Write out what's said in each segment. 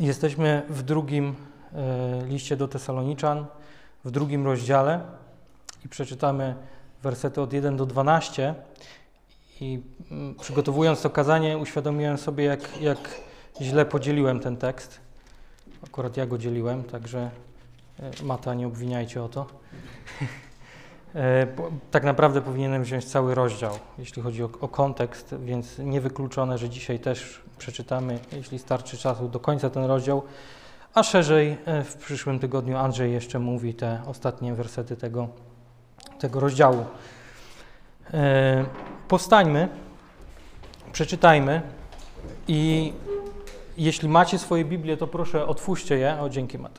Jesteśmy w drugim e, liście do Tesaloniczan, w drugim rozdziale i przeczytamy wersety od 1 do 12. I mm, przygotowując to kazanie, uświadomiłem sobie, jak, jak źle podzieliłem ten tekst. Akurat ja go dzieliłem, także e, Mata, nie obwiniajcie o to. E, tak naprawdę powinienem wziąć cały rozdział, jeśli chodzi o, o, kontekst, więc niewykluczone, że dzisiaj też przeczytamy, jeśli starczy czasu, do końca ten rozdział, a szerzej e, w przyszłym tygodniu Andrzej jeszcze mówi te ostatnie wersety tego, tego rozdziału. E, powstańmy, przeczytajmy i jeśli macie swoje Biblię, to proszę otwórzcie je. O, dzięki Mat.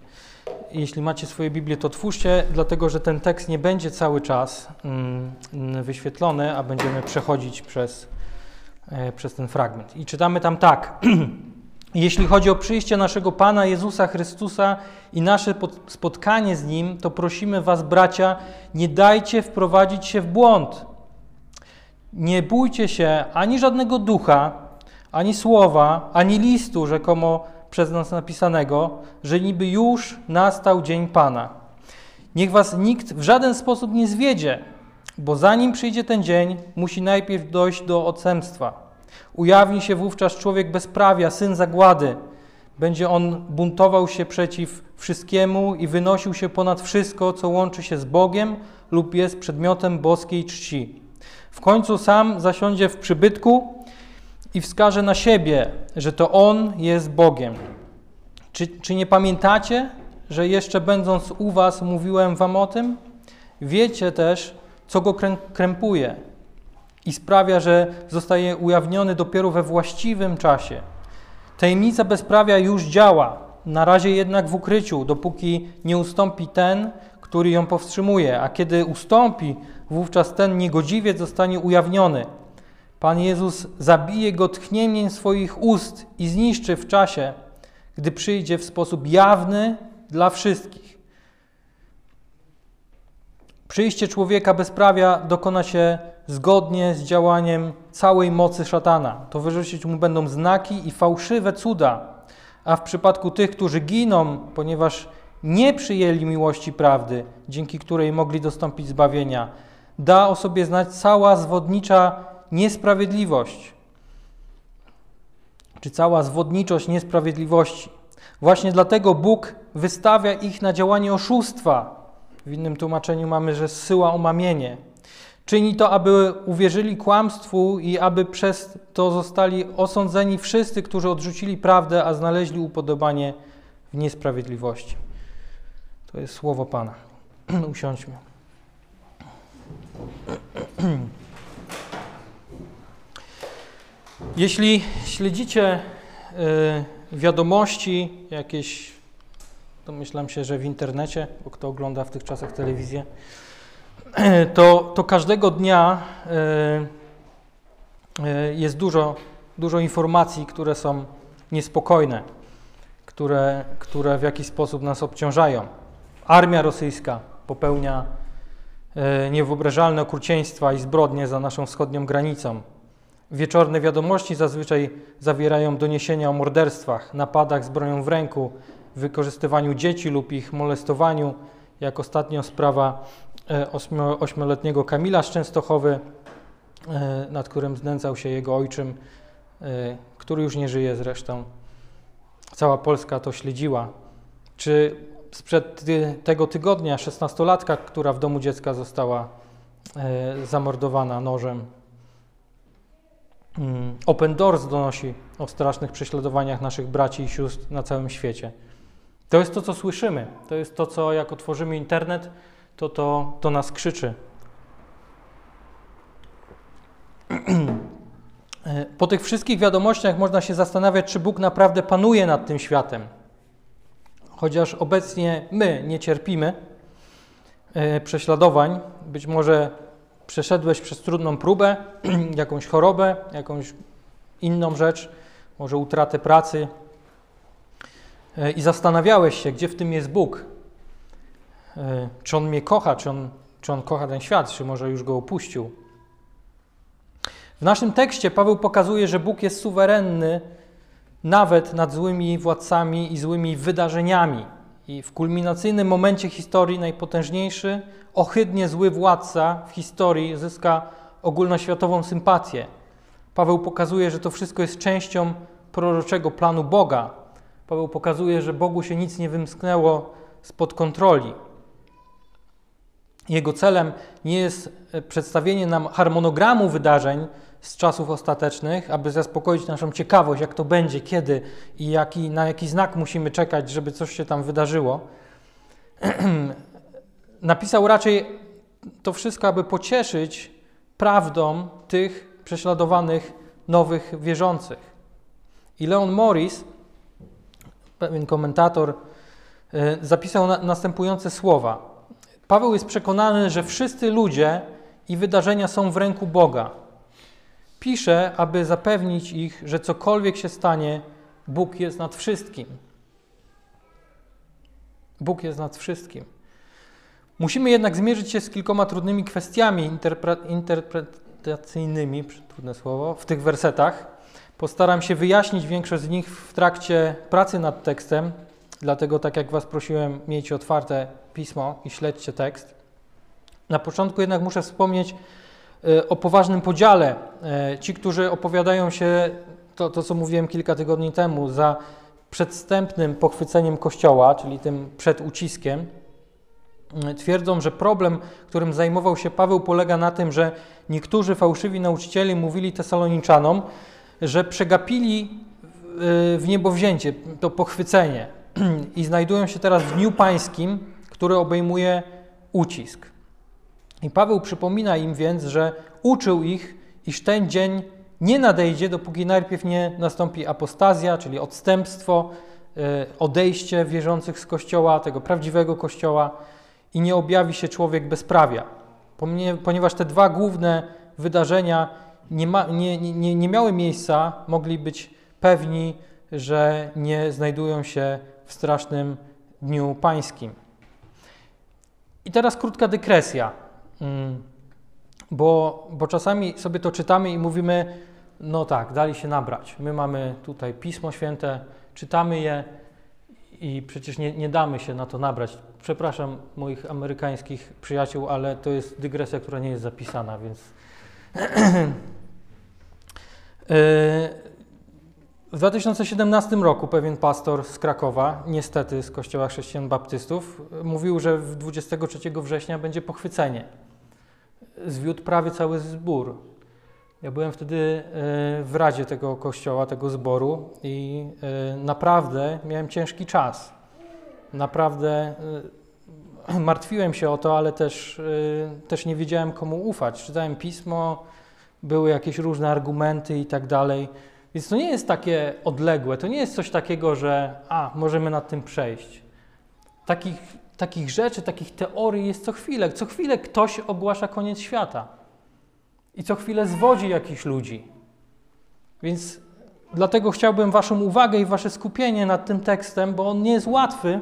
Jeśli macie swoje Biblię, to otwórzcie, dlatego że ten tekst nie będzie cały czas mm, wyświetlony, a będziemy przechodzić przez, przez ten fragment. I czytamy tam tak. Jeśli chodzi o przyjście naszego Pana Jezusa Chrystusa i nasze spotkanie z Nim, to prosimy Was, bracia, nie dajcie wprowadzić się w błąd. Nie bójcie się ani żadnego ducha, ani słowa, ani listu rzekomo przez nas napisanego, że niby już nastał dzień Pana. Niech was nikt w żaden sposób nie zwiedzie, bo zanim przyjdzie ten dzień, musi najpierw dojść do odstępstwa. Ujawni się wówczas człowiek bezprawia, syn zagłady. Będzie on buntował się przeciw wszystkiemu i wynosił się ponad wszystko, co łączy się z Bogiem lub jest przedmiotem boskiej czci. W końcu sam zasiądzie w przybytku i wskaże na siebie, że to On jest Bogiem. Czy, czy nie pamiętacie, że jeszcze będąc u Was mówiłem Wam o tym? Wiecie też, co go krępuje i sprawia, że zostaje ujawniony dopiero we właściwym czasie. Tajemnica bezprawia już działa, na razie jednak w ukryciu, dopóki nie ustąpi ten, który ją powstrzymuje, a kiedy ustąpi, wówczas ten niegodziwiec zostanie ujawniony. Pan Jezus zabije go tchnieniem swoich ust i zniszczy w czasie, gdy przyjdzie w sposób jawny dla wszystkich. Przyjście człowieka bezprawia dokona się zgodnie z działaniem całej mocy szatana. Towarzyszyć mu będą znaki i fałszywe cuda, a w przypadku tych, którzy giną, ponieważ nie przyjęli miłości prawdy, dzięki której mogli dostąpić zbawienia, da o sobie znać cała zwodnicza niesprawiedliwość, czy cała zwodniczość niesprawiedliwości. Właśnie dlatego Bóg wystawia ich na działanie oszustwa. W innym tłumaczeniu mamy, że zsyła omamienie. Czyni to, aby uwierzyli kłamstwu i aby przez to zostali osądzeni wszyscy, którzy odrzucili prawdę, a znaleźli upodobanie w niesprawiedliwości. To jest słowo Pana. Usiądźmy. Jeśli śledzicie y, wiadomości jakieś, domyślam się, że w internecie, bo kto ogląda w tych czasach telewizję, to, to każdego dnia y, y, jest dużo, dużo informacji, które są niespokojne, które, które w jakiś sposób nas obciążają. Armia rosyjska popełnia niewyobrażalne okrucieństwa i zbrodnie za naszą wschodnią granicą. Wieczorne wiadomości zazwyczaj zawierają doniesienia o morderstwach, napadach z bronią w ręku, wykorzystywaniu dzieci lub ich molestowaniu, jak ostatnio sprawa e, ośmioletniego Kamila z Częstochowy, e, nad którym znęcał się jego ojczym, e, który już nie żyje zresztą. Cała Polska to śledziła. Czy sprzed tego tygodnia szesnastolatka, która w domu dziecka została zamordowana nożem Mm, Open Doors donosi o strasznych prześladowaniach naszych braci i sióstr na całym świecie. To jest to, co słyszymy. To jest to, co jak otworzymy internet, to to, to nas krzyczy. Po tych wszystkich wiadomościach można się zastanawiać, czy Bóg naprawdę panuje nad tym światem. Chociaż obecnie my nie cierpimy e, prześladowań, być może przeszedłeś przez trudną próbę, jakąś chorobę, jakąś inną rzecz, może utratę pracy i zastanawiałeś się, gdzie w tym jest Bóg. E, czy On mnie kocha, czy On, czy on kocha ten świat, czy może już go opuścił. W naszym tekście Paweł pokazuje, że Bóg jest suwerenny nawet nad złymi władcami i złymi wydarzeniami. I w kulminacyjnym momencie historii najpotężniejszy, ohydnie zły władca w historii zyska ogólnoświatową sympatię. Paweł pokazuje, że to wszystko jest częścią proroczego planu Boga. Paweł pokazuje, że Bogu się nic nie wymsknęło spod kontroli. Jego celem nie jest e, przedstawienie nam harmonogramu wydarzeń z czasów ostatecznych, aby zaspokoić naszą ciekawość, jak to będzie, kiedy i jaki, na jaki znak musimy czekać, żeby coś się tam wydarzyło. Napisał raczej to wszystko, aby pocieszyć prawdą tych prześladowanych nowych wierzących. I Leon Morris, pewien komentator, e, zapisał na, następujące słowa. Paweł jest przekonany, że wszyscy ludzie i wydarzenia są w ręku Boga. Pisze, aby zapewnić ich, że cokolwiek się stanie, Bóg jest nad wszystkim. Bóg jest nad wszystkim. Musimy jednak zmierzyć się z kilkoma trudnymi kwestiami interpre- interpretacyjnymi, trudne słowo, w tych wersetach. Postaram się wyjaśnić większość z nich w trakcie pracy nad tekstem, dlatego tak jak Was prosiłem, miejcie otwarte pismo i śledźcie tekst. Na początku jednak muszę wspomnieć e, o poważnym podziale. E, ci, którzy opowiadają się, to, to co mówiłem kilka tygodni temu, za przedstępnym pochwyceniem Kościoła, czyli tym przed uciskiem, e, twierdzą, że problem, którym zajmował się Paweł, polega na tym, że niektórzy fałszywi nauczyciele mówili Tesaloniczanom, że przegapili w niebowzięcie, to pochwycenie i znajdują się teraz w Dniu Pańskim, który obejmuje ucisk. I Paweł przypomina im więc, że uczył ich, iż ten dzień nie nadejdzie, dopóki najpierw nie nastąpi apostazja, czyli odstępstwo, e, odejście wierzących z Kościoła, tego prawdziwego Kościoła i nie objawi się człowiek bezprawia. Ponieważ te dwa główne wydarzenia nie, ma, nie, nie, nie miały miejsca, mogli być pewni, że nie znajdują się w strasznym dniu pańskim. I teraz krótka dykresja, mm, bo, bo czasami sobie to czytamy i mówimy, no tak, dali się nabrać. My mamy tutaj Pismo Święte, czytamy je i przecież nie, nie damy się na to nabrać. Przepraszam moich amerykańskich przyjaciół, ale to jest dygresja, która nie jest zapisana, więc. W 2017 roku pewien pastor z Krakowa, niestety z Kościoła Chrześcijan Baptystów, mówił, że 23 września będzie pochwycenie. Zwiódł prawie cały zbór. Ja byłem wtedy e, w radzie tego kościoła, tego zboru i e, naprawdę miałem ciężki czas. Naprawdę e, martwiłem się o to, ale też, też nie wiedziałem komu ufać. Czytałem pismo, były jakieś różne argumenty i tak dalej. Więc to nie jest takie odległe, to nie jest coś takiego, że a, możemy nad tym przejść. Takich, takich rzeczy, takich teorii jest co chwilę. Co chwilę ktoś ogłasza koniec świata. I co chwilę zwodzi jakichś ludzi. Więc dlatego chciałbym Waszą uwagę i Wasze skupienie nad tym tekstem, bo on nie jest łatwy,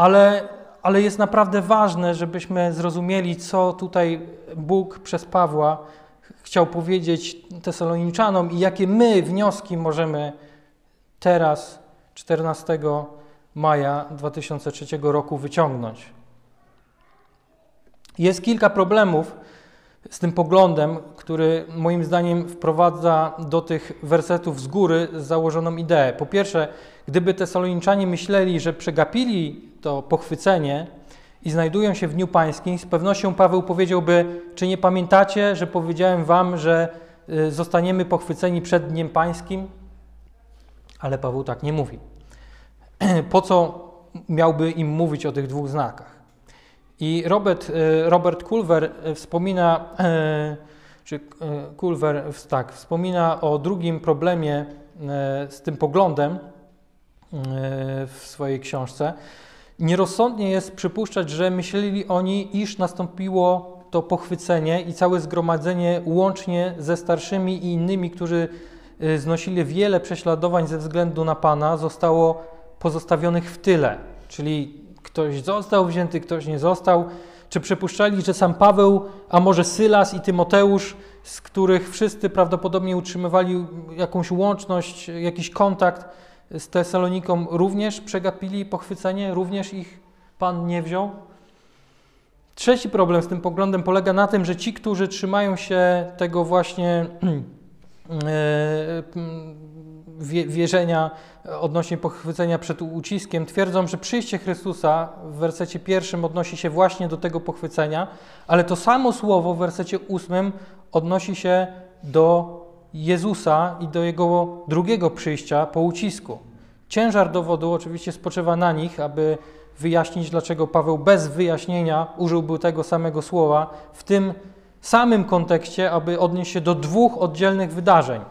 ale, ale jest naprawdę ważne, żebyśmy zrozumieli, co tutaj Bóg przez Pawła chciał powiedzieć Tesaloniniczanom i jakie my wnioski możemy teraz, 14 maja 2003 roku, wyciągnąć. Jest kilka problemów z tym poglądem, który moim zdaniem wprowadza do tych wersetów z góry założoną ideę. Po pierwsze, gdyby Tesaloniczanie myśleli, że przegapili to pochwycenie, i znajdują się w Dniu Pańskim, z pewnością Paweł powiedziałby: Czy nie pamiętacie, że powiedziałem Wam, że y, zostaniemy pochwyceni przed Dniem Pańskim? Ale Paweł tak nie mówi. Po co miałby im mówić o tych dwóch znakach? I Robert, y, Robert Kulwer wspomina, czy Kulwer tak, wspomina o drugim problemie z tym poglądem w swojej książce. Nierozsądnie jest przypuszczać, że myśleli oni, iż nastąpiło to pochwycenie i całe zgromadzenie łącznie ze starszymi i innymi, którzy y, znosili wiele prześladowań ze względu na Pana, zostało pozostawionych w tyle. Czyli ktoś został wzięty, ktoś nie został. Czy przypuszczali, że sam Paweł, a może Sylas i Tymoteusz z których wszyscy prawdopodobnie utrzymywali jakąś łączność, jakiś kontakt z Tesaloniką, również przegapili pochwycenie, również ich Pan nie wziął. Trzeci problem z tym poglądem polega na tym, że ci, którzy trzymają się tego właśnie e, wierzenia odnośnie pochwycenia przed uciskiem, twierdzą, że przyjście Chrystusa w wersecie pierwszym odnosi się właśnie do tego pochwycenia, ale to samo słowo w wersecie ósmym odnosi się do Jezusa i do Jego drugiego przyjścia po ucisku. Ciężar dowodu oczywiście spoczywa na nich, aby wyjaśnić, dlaczego Paweł bez wyjaśnienia użyłby tego samego słowa w tym samym kontekście, aby odnieść się do dwóch oddzielnych wydarzeń.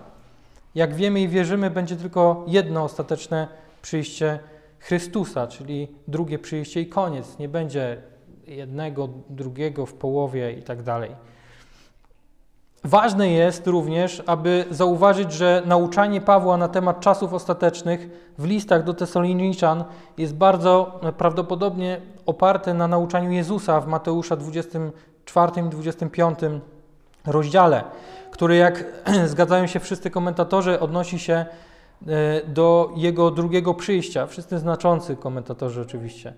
Jak wiemy i wierzymy, będzie tylko jedno ostateczne przyjście Chrystusa, czyli drugie przyjście i koniec. Nie będzie jednego, drugiego w połowie i tak dalej. Ważne jest również, aby zauważyć, że nauczanie Pawła na temat czasów ostatecznych w listach do Tesaloniczan jest bardzo prawdopodobnie oparte na nauczaniu Jezusa w Mateusza 24 i 25 rozdziale, który, jak zgadzają się wszyscy komentatorzy, odnosi się e, do jego drugiego przyjścia. Wszyscy znaczący komentatorzy oczywiście.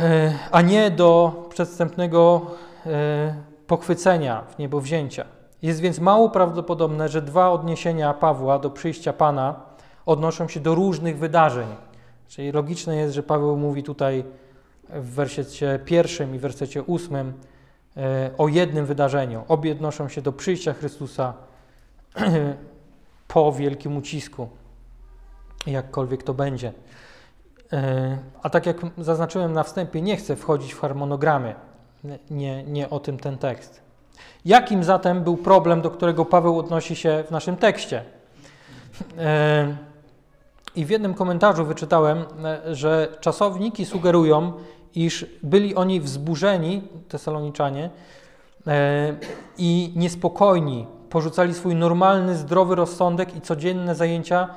E, a nie do przedstępnego e, pochwycenia, w niebo wzięcia. Jest więc mało prawdopodobne, że dwa odniesienia Pawła do przyjścia Pana odnoszą się do różnych wydarzeń. Czyli logiczne jest, że Paweł mówi tutaj w wersecie pierwszym i wersecie ósmym e, o jednym wydarzeniu. Obie odnoszą się do przyjścia Chrystusa po wielkim ucisku, jakkolwiek to będzie. E, a tak jak zaznaczyłem na wstępie, nie chcę wchodzić w harmonogramy nie, nie o tym ten tekst. Jakim zatem był problem, do którego Paweł odnosi się w naszym tekście? E, I w jednym komentarzu wyczytałem, e, że czasowniki sugerują, iż byli oni wzburzeni, tesaloniczanie, e, i niespokojni, porzucali swój normalny, zdrowy rozsądek i codzienne zajęcia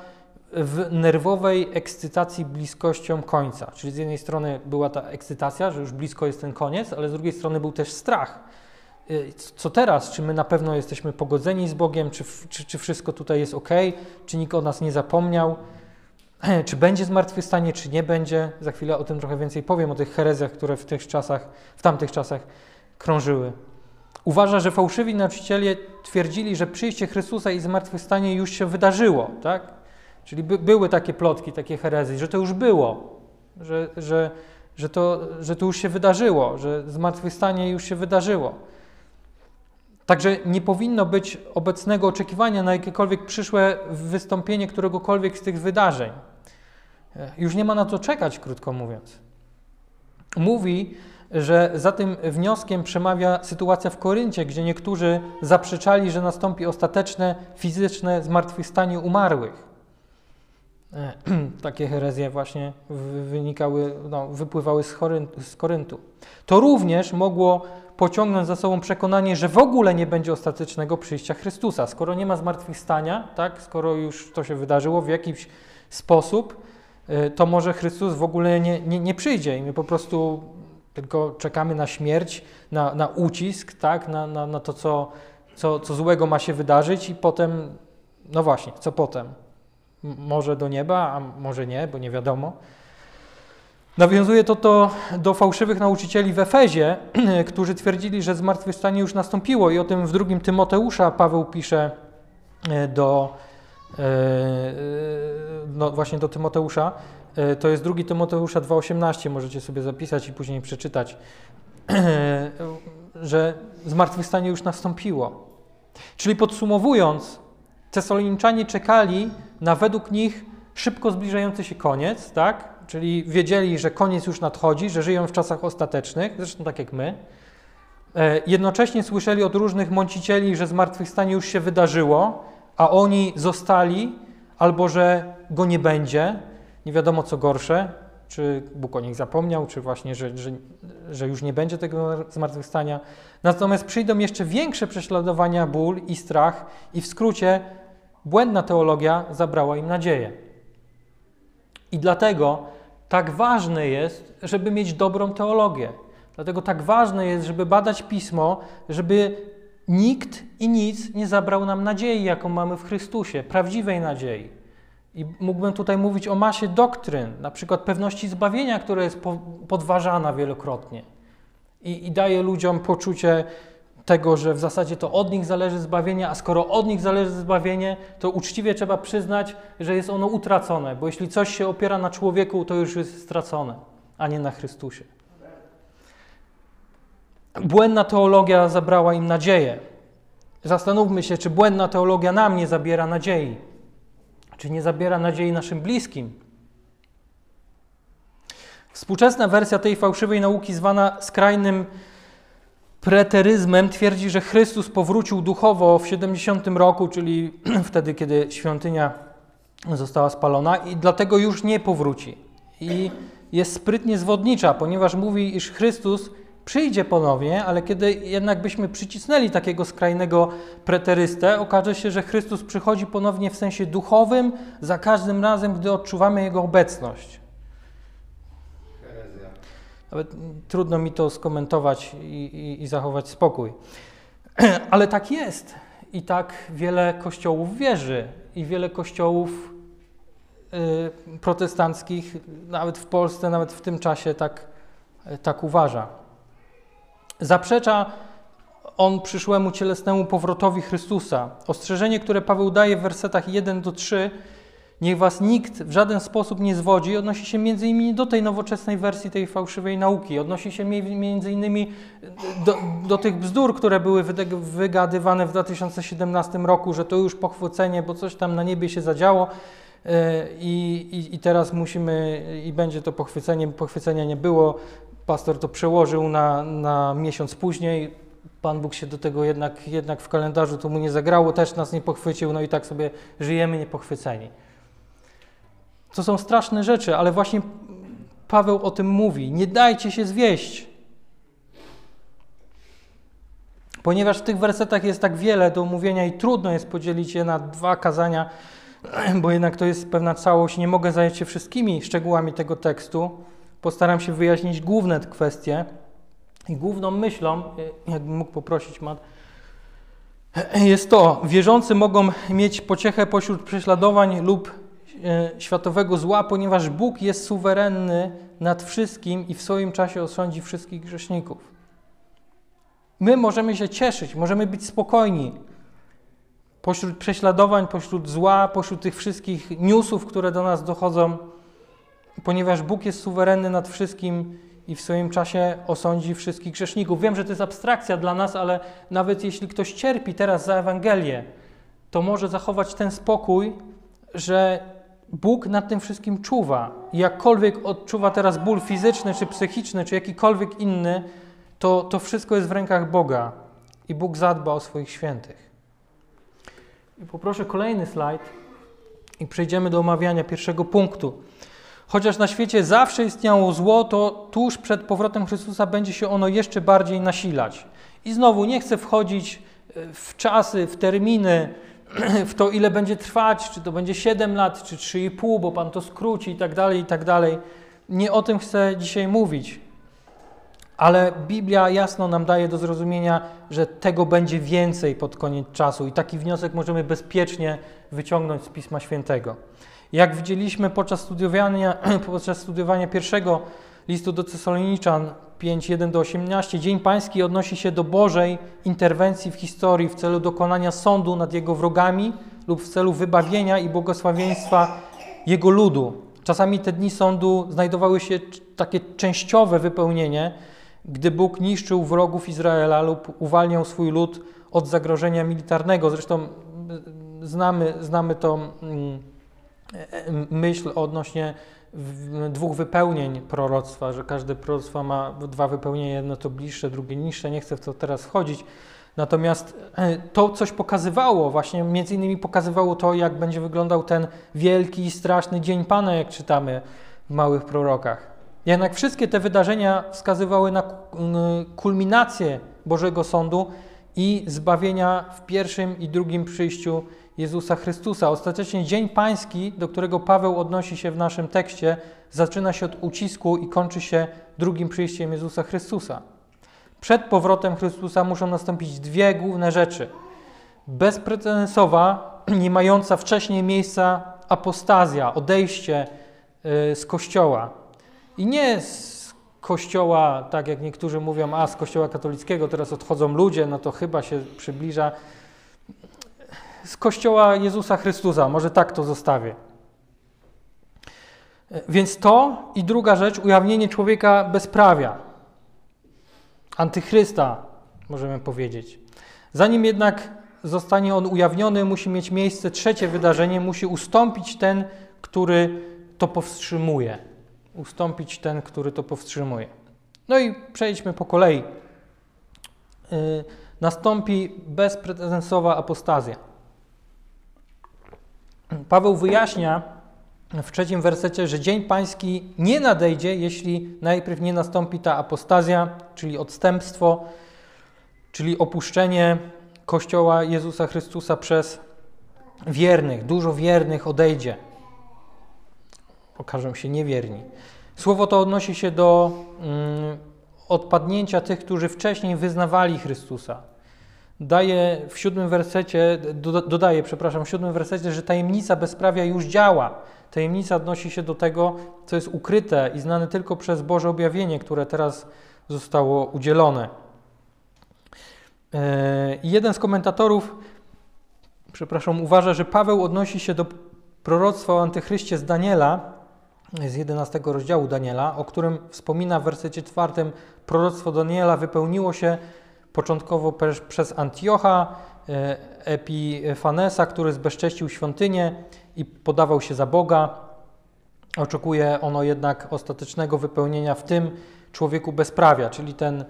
w nerwowej ekscytacji bliskością końca. Czyli z jednej strony była ta ekscytacja, że już blisko jest ten koniec, ale z drugiej strony był też strach. Y, co teraz? Czy my na pewno jesteśmy pogodzeni z Bogiem? Czy, czy, czy wszystko tutaj jest ok? Czy nikt o nas nie zapomniał? Czy będzie zmartwychwstanie, czy nie będzie? Za chwilę o tym trochę więcej powiem, o tych herezjach, które w tych czasach, w tamtych czasach krążyły. Uważa, że fałszywi nauczyciele twierdzili, że przyjście Chrystusa i zmartwychwstanie już się wydarzyło, tak? Czyli by, były takie plotki, takie herezje, że to już było, że, że, że, to, że to już się wydarzyło, że zmartwychwstanie już się wydarzyło. Także nie powinno być obecnego oczekiwania na jakiekolwiek przyszłe wystąpienie któregokolwiek z tych wydarzeń. Już nie ma na to czekać, krótko mówiąc. Mówi, że za tym wnioskiem przemawia sytuacja w Koryncie, gdzie niektórzy zaprzeczali, że nastąpi ostateczne fizyczne zmartwychwstanie umarłych. E, takie herezje właśnie wynikały, no, wypływały z, z Koryntu. To również mogło pociągnąć za sobą przekonanie, że w ogóle nie będzie ostatecznego przyjścia Chrystusa. Skoro nie ma zmartwychwstania, tak, skoro już to się wydarzyło w jakiś sposób, e, to może Chrystus w ogóle nie, nie, nie przyjdzie i my po prostu tylko czekamy na śmierć, na, na ucisk, tak, na, na, na to, co, co, co złego ma się wydarzyć i potem, no właśnie, co potem? Może do nieba, a może nie, bo nie wiadomo. Nawiązuje to, to do fałszywych nauczycieli w Efezie, którzy twierdzili, że zmartwychwstanie już nastąpiło i o tym w drugim Tymoteusza Paweł pisze e, do, e, no właśnie do Tymoteusza. E, to jest drugi Tymoteusza 2,18, możecie sobie zapisać i później przeczytać, że zmartwychwstanie już nastąpiło. Czyli podsumowując, Tesaloniczanie czekali na według nich szybko zbliżający się koniec, tak? Czyli wiedzieli, że koniec już nadchodzi, że żyją w czasach ostatecznych, zresztą tak jak my. E, jednocześnie słyszeli od różnych mącicieli, że zmartwychwstanie już się wydarzyło, a oni zostali, albo że go nie będzie. Nie wiadomo co gorsze, czy Bóg o nich zapomniał, czy właśnie, że, że, że już nie będzie tego zmartwychwstania. Natomiast przyjdą jeszcze większe prześladowania, ból i strach, i w skrócie błędna teologia zabrała im nadzieję. I dlatego tak ważne jest, żeby mieć dobrą teologię. Dlatego tak ważne jest, żeby badać pismo, żeby nikt i nic nie zabrał nam nadziei, jaką mamy w Chrystusie, prawdziwej nadziei. I mógłbym tutaj mówić o masie doktryn, na przykład pewności zbawienia, która jest podważana wielokrotnie i, i daje ludziom poczucie tego, że w zasadzie to od nich zależy zbawienie, a skoro od nich zależy zbawienie, to uczciwie trzeba przyznać, że jest ono utracone, bo jeśli coś się opiera na człowieku, to już jest stracone, a nie na Chrystusie. Błędna teologia zabrała im nadzieję. Zastanówmy się, czy błędna teologia nam nie zabiera nadziei, czy nie zabiera nadziei naszym bliskim. Współczesna wersja tej fałszywej nauki, zwana skrajnym preteryzmem, twierdzi, że Chrystus powrócił duchowo w 70 roku, czyli wtedy, kiedy świątynia została spalona, i dlatego już nie powróci. I jest sprytnie zwodnicza, ponieważ mówi, iż Chrystus przyjdzie ponownie, ale kiedy jednak byśmy przycisnęli takiego skrajnego preterystę, okaże się, że Chrystus przychodzi ponownie w sensie duchowym za każdym razem, gdy odczuwamy Jego obecność. Nawet trudno mi to skomentować i, i, i zachować spokój. Ale tak jest. I tak wiele kościołów wierzy. I wiele kościołów y, protestanckich, nawet w Polsce, nawet w tym czasie, tak, tak uważa. Zaprzecza on przyszłemu cielesnemu powrotowi Chrystusa. Ostrzeżenie, które Paweł daje w wersetach 1 do 3, niech was nikt w żaden sposób nie zwodzi, odnosi się między innymi do tej nowoczesnej wersji tej fałszywej nauki. Odnosi się między innymi do, do tych bzdur, które były wygadywane w 2017 roku, że to już pochwycenie, bo coś tam na niebie się zadziało. E, I, i, I teraz musimy, i będzie to pochwycenie, pochwycenia nie było. Pastor to przełożył na, na miesiąc później. Pan Bóg się do tego jednak, jednak w kalendarzu to mu nie zagrało, też nas nie pochwycił, no i tak sobie żyjemy niepochwyceni. To są straszne rzeczy, ale właśnie Paweł o tym mówi. Nie dajcie się zwieść. Ponieważ w tych wersetach jest tak wiele do omówienia i trudno jest podzielić je na dwa kazania, bo jednak to jest pewna całość. Nie mogę zająć się wszystkimi szczegółami tego tekstu. Postaram się wyjaśnić główne kwestie. I główną myślą, jakbym mógł poprosić Mat, jest to, wierzący mogą mieć pociechę pośród prześladowań lub E, światowego zła, ponieważ Bóg jest suwerenny nad wszystkim i w swoim czasie osądzi wszystkich grzeszników. My możemy się cieszyć, możemy być spokojni pośród prześladowań, pośród zła, pośród tych wszystkich newsów, które do nas dochodzą, ponieważ Bóg jest suwerenny nad wszystkim i w swoim czasie osądzi wszystkich grzeszników. Wiem, że to jest abstrakcja dla nas, ale nawet jeśli ktoś cierpi teraz za Ewangelię, to może zachować ten spokój, że Bóg nad tym wszystkim czuwa. Jakkolwiek odczuwa teraz ból fizyczny, czy psychiczny, czy jakikolwiek inny, to, to wszystko jest w rękach Boga. I Bóg zadba o swoich świętych. I poproszę kolejny slajd i przejdziemy do omawiania pierwszego punktu. Chociaż na świecie zawsze istniało zło, to tuż przed powrotem Chrystusa będzie się ono jeszcze bardziej nasilać. I znowu nie chcę wchodzić w czasy, w terminy, w to, ile będzie trwać, czy to będzie 7 lat, czy 3,5, bo Pan to skróci i tak dalej, i tak dalej. Nie o tym chcę dzisiaj mówić. Ale Biblia jasno nam daje do zrozumienia, że tego będzie więcej pod koniec czasu i taki wniosek możemy bezpiecznie wyciągnąć z Pisma Świętego. Jak widzieliśmy podczas studiowania, podczas studiowania pierwszego listu do Tesaloniczan 5, 1 do 18, Dzień Pański odnosi się do Bożej interwencji w historii w celu dokonania sądu nad jego wrogami lub w celu wybawienia i błogosławieństwa jego ludu. Czasami te dni sądu znajdowały się takie częściowe wypełnienie, gdy Bóg niszczył wrogów Izraela lub uwalniał swój lud od zagrożenia militarnego. Zresztą znamy, znamy tą mm, e, myśl odnośnie dwóch wypełnień proroctwa, że każde proroctwo ma dwa wypełnienia, jedno to bliższe, drugie niższe. Nie chcę w to teraz wchodzić. Natomiast e, to coś pokazywało, właśnie między innymi pokazywało to, jak będzie wyglądał ten wielki i straszny dzień Pana, jak czytamy w małych prorokach. Jednak wszystkie te wydarzenia wskazywały na kulminację Bożego Sądu i zbawienia w pierwszym i drugim przyjściu Jezusa Chrystusa. Ostatecznie Dzień Pański, do którego Paweł odnosi się w naszym tekście, zaczyna się od ucisku i kończy się drugim przyjściem Jezusa Chrystusa. Przed powrotem Chrystusa muszą nastąpić dwie główne rzeczy. Bezprecedensowa, nie mająca wcześniej miejsca apostazja, odejście y, z Kościoła. I nie z Kościoła, tak jak niektórzy mówią, a z Kościoła katolickiego teraz odchodzą ludzie, no to chyba się przybliża. Z Kościoła Jezusa Chrystusa, może tak to zostawię. Więc to i druga rzecz, ujawnienie człowieka bezprawia, antychrysta, możemy powiedzieć. Zanim jednak zostanie on ujawniony, musi mieć miejsce trzecie wydarzenie, musi ustąpić ten, który to powstrzymuje. Ustąpić ten, który to powstrzymuje. No i przejdźmy po kolei. Yy, nastąpi bezprecedensowa apostazja. Paweł wyjaśnia w trzecim wersecie, że dzień pański nie nadejdzie, jeśli najpierw nie nastąpi ta apostazja, czyli odstępstwo, czyli opuszczenie Kościoła Jezusa Chrystusa przez wiernych. Dużo wiernych odejdzie. Okażą się niewierni. Słowo to odnosi się do mm, odpadnięcia tych, którzy wcześniej wyznawali Chrystusa. Daje w siódmym wersecie, do, dodaje, przepraszam, w siódmym wersecie, że tajemnica bezprawia już działa. Tajemnica odnosi się do tego, co jest ukryte i znane tylko przez Boże objawienie, które teraz zostało udzielone. I jeden z komentatorów, przepraszam, uważa, że Paweł odnosi się do proroctwa o antychryście z Daniela, z 11 rozdziału Daniela, o którym wspomina w wersecie czwartym, proroctwo Daniela wypełniło się początkowo przez Antiocha, e, Epifanesa, który zbezcześcił świątynię i podawał się za Boga. Oczekuje ono jednak ostatecznego wypełnienia w tym człowieku bezprawia, czyli ten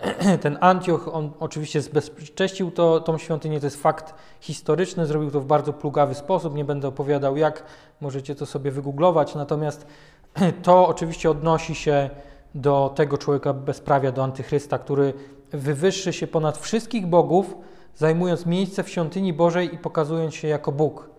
ten Antioch, on oczywiście zbezcześcił to, tą świątynię, to jest fakt historyczny, zrobił to w bardzo plugawy sposób, nie będę opowiadał jak, możecie to sobie wygooglować, natomiast to oczywiście odnosi się do tego człowieka bezprawia, do antychrysta, który wywyższy się ponad wszystkich bogów, zajmując miejsce w świątyni Bożej i pokazując się jako Bóg.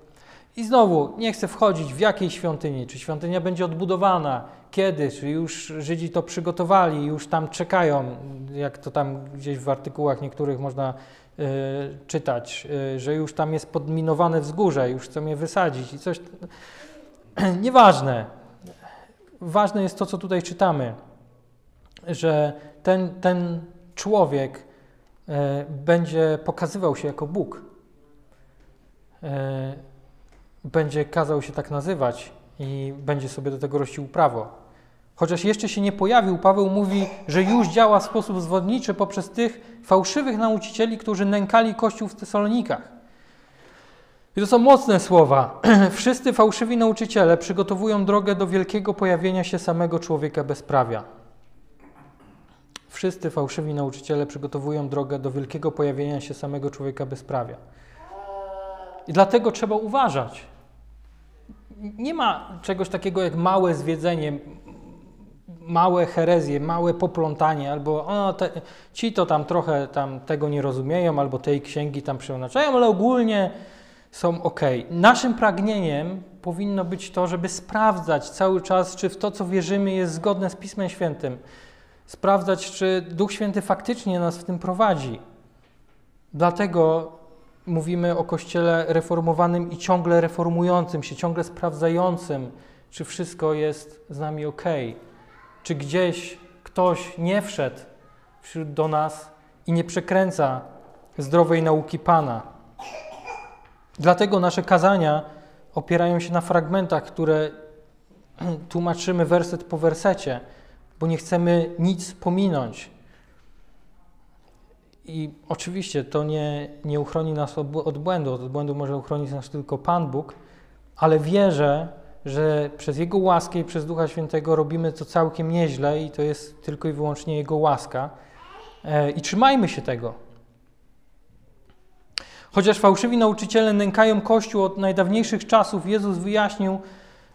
I znowu, nie chcę wchodzić w jakiej świątyni, czy świątynia będzie odbudowana, kiedy, czy już Żydzi to przygotowali, już tam czekają, jak to tam gdzieś w artykułach niektórych można y, czytać, y, że już tam jest podminowane wzgórze, już chcą je wysadzić i coś. Nieważne. Ważne jest to, co tutaj czytamy, że ten, ten człowiek y, będzie pokazywał się jako Bóg. Będzie kazał się tak nazywać i będzie sobie do tego rościł prawo. Chociaż jeszcze się nie pojawił, Paweł mówi, że już działa w sposób zwodniczy poprzez tych fałszywych nauczycieli, którzy nękali Kościół w Tesalonikach. I to są mocne słowa. Wszyscy fałszywi nauczyciele przygotowują drogę do wielkiego pojawienia się samego człowieka bezprawia. Wszyscy fałszywi nauczyciele przygotowują drogę do wielkiego pojawienia się samego człowieka bezprawia. I dlatego trzeba uważać. Nie ma czegoś takiego jak małe zwiedzenie, małe herezje, małe poplątanie, albo o, te, ci to tam trochę tam tego nie rozumieją, albo tej księgi tam przeznaczają, ale ogólnie są ok. Naszym pragnieniem powinno być to, żeby sprawdzać cały czas, czy w to, co wierzymy, jest zgodne z Pismem Świętym. Sprawdzać, czy Duch Święty faktycznie nas w tym prowadzi. Dlatego mówimy o Kościele reformowanym i ciągle reformującym się, ciągle sprawdzającym, czy wszystko jest z nami ok czy gdzieś ktoś nie wszedł wśród do nas i nie przekręca zdrowej nauki Pana. Dlatego nasze kazania opierają się na fragmentach, które tłumaczymy werset po wersecie, bo nie chcemy nic pominąć. I oczywiście to nie, nie uchroni nas od błędu. Od błędu może uchronić nas tylko Pan Bóg, ale wierzę, że przez Jego łaskę i przez Ducha Świętego robimy to całkiem nieźle i to jest tylko i wyłącznie Jego łaska. E, I trzymajmy się tego. Chociaż fałszywi nauczyciele nękają Kościół od najdawniejszych czasów, Jezus wyjaśnił,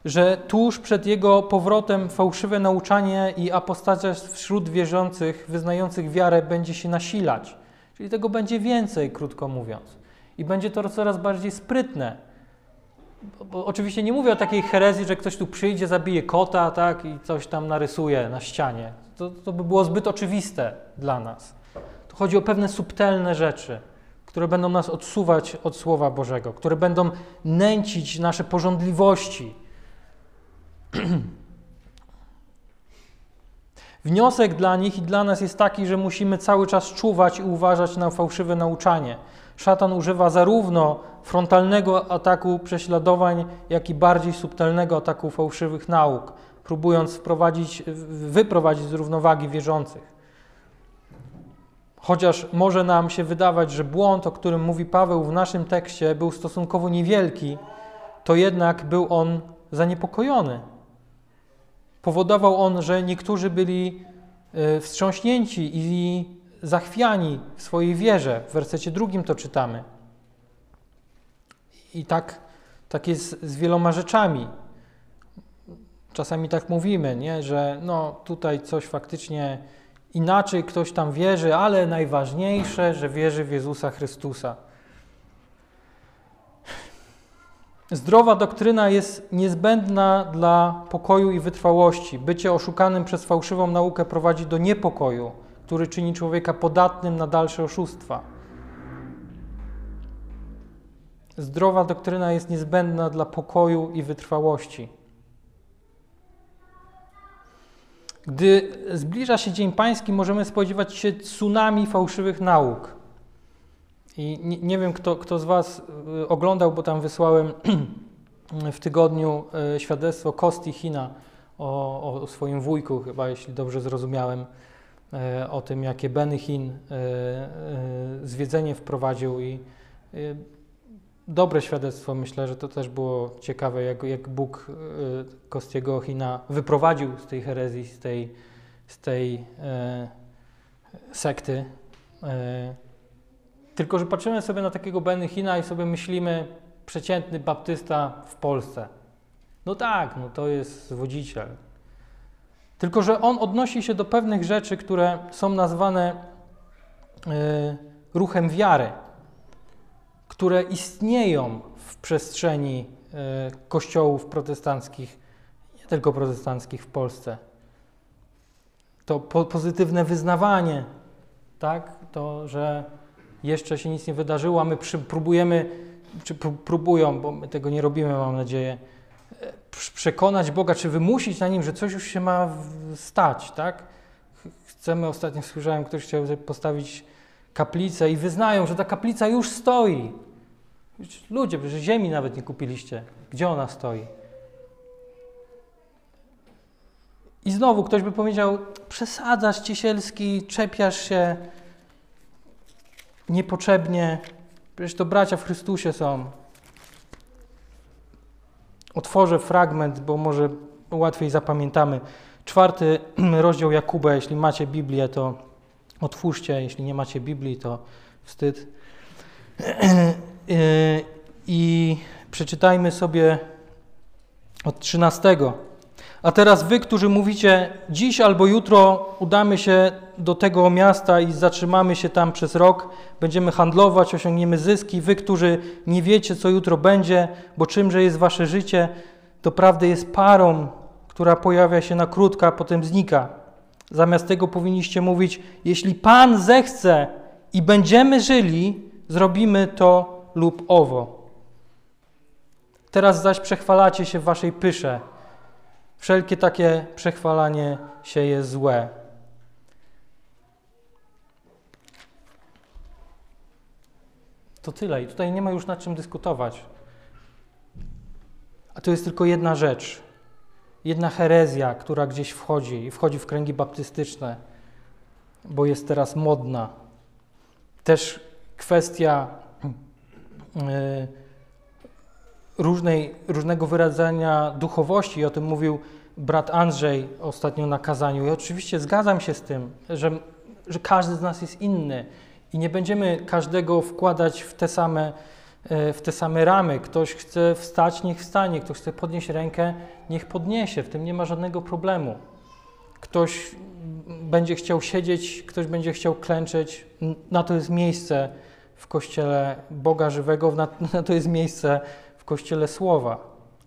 że tuż przed Jego powrotem fałszywe nauczanie i apostazja wśród wierzących, wyznających wiarę będzie się nasilać. Czyli tego będzie więcej, krótko mówiąc. I będzie to coraz bardziej sprytne bo oczywiście nie mówię o takiej herezji, że ktoś tu przyjdzie, zabije kota, tak, i coś tam narysuje na ścianie. To, to by było zbyt oczywiste dla nas. Tu chodzi o pewne subtelne rzeczy, które będą nas odsuwać od Słowa Bożego, które będą nęcić nasze porządliwości. Wniosek dla nich i dla nas jest taki, że musimy cały czas czuwać i uważać na fałszywe nauczanie. Szatan używa zarówno frontalnego ataku prześladowań, jak i bardziej subtelnego ataku fałszywych nauk, próbując wprowadzić, wyprowadzić z równowagi wierzących. Chociaż może nam się wydawać, że błąd, o którym mówi Paweł w naszym tekście, był stosunkowo niewielki, to jednak był on zaniepokojony. Powodował on, że niektórzy byli e, wstrząśnięci i zachwiani w swojej wierze. W wersecie drugim to czytamy. I tak, tak jest z wieloma rzeczami. Czasami tak mówimy, nie? że no, tutaj coś faktycznie inaczej ktoś tam wierzy, ale najważniejsze, że wierzy w Jezusa Chrystusa. Zdrowa doktryna jest niezbędna dla pokoju i wytrwałości. Bycie oszukanym przez fałszywą naukę prowadzi do niepokoju, który czyni człowieka podatnym na dalsze oszustwa. Zdrowa doktryna jest niezbędna dla pokoju i wytrwałości. Gdy zbliża się Dzień Pański, możemy spodziewać się tsunami fałszywych nauk. I nie, nie wiem, kto, kto z Was y, oglądał, bo tam wysłałem w tygodniu y, świadectwo Kosti China o, o swoim wujku, chyba jeśli dobrze zrozumiałem, y, o tym, jakie Benny Chin zwiedzenie wprowadził i dobre świadectwo. Myślę, że to też było ciekawe, jak, jak Bóg Kostiego China wyprowadził z tej herezji, z tej, z tej sekty. Tylko, że patrzymy sobie na takiego Benny Hina i sobie myślimy, przeciętny baptysta w Polsce. No tak, no to jest wodziciel. Tylko, że on odnosi się do pewnych rzeczy, które są nazwane y, ruchem wiary, które istnieją w przestrzeni y, kościołów protestanckich, nie tylko protestanckich w Polsce. To po, pozytywne wyznawanie, tak? To, że jeszcze się nic nie wydarzyło, a my przy, próbujemy, czy próbują, bo my tego nie robimy, mam nadzieję, e, przekonać Boga, czy wymusić na Nim, że coś już się ma stać, tak? Chcemy, ostatnio słyszałem, ktoś chciał postawić kaplicę i wyznają, że ta kaplica już stoi. Ludzie, że ziemi nawet nie kupiliście. Gdzie ona stoi? I znowu ktoś by powiedział, przesadzasz ciesielski, czepiasz się, niepotrzebnie. Przecież to bracia w Chrystusie są. Otworzę fragment, bo może łatwiej zapamiętamy. Czwarty rozdział Jakuba, jeśli macie Biblię, to otwórzcie, jeśli nie macie Biblii, to wstyd. I przeczytajmy sobie od trzynastego. A teraz wy, którzy mówicie, dziś albo jutro udamy się do tego miasta i zatrzymamy się tam przez rok, będziemy handlować, osiągniemy zyski. Wy, którzy nie wiecie, co jutro będzie, bo czymże jest wasze życie, to prawdę jest parą, która pojawia się na krótko, a potem znika. Zamiast tego powinniście mówić, jeśli Pan zechce i będziemy żyli, zrobimy to lub owo. Teraz zaś przechwalacie się w waszej pysze. Wszelkie takie przechwalanie się jest złe. To tyle i tutaj nie ma już nad czym dyskutować. A to jest tylko jedna rzecz. Jedna herezja, która gdzieś wchodzi i wchodzi w kręgi baptystyczne, bo jest teraz modna. Też kwestia yy, różnej, różnego wyrażenia duchowości. O tym mówił brat Andrzej ostatnio na kazaniu. I oczywiście zgadzam się z tym, że, że każdy z nas jest inny i nie będziemy każdego wkładać w te same e, w te same ramy. Ktoś chce wstać, niech wstanie. Ktoś chce podnieść rękę, niech podniesie. W tym nie ma żadnego problemu. Ktoś będzie chciał siedzieć, ktoś będzie chciał klęczeć. Na to jest miejsce w Kościele Boga Żywego, na to jest miejsce Kościele Słowa.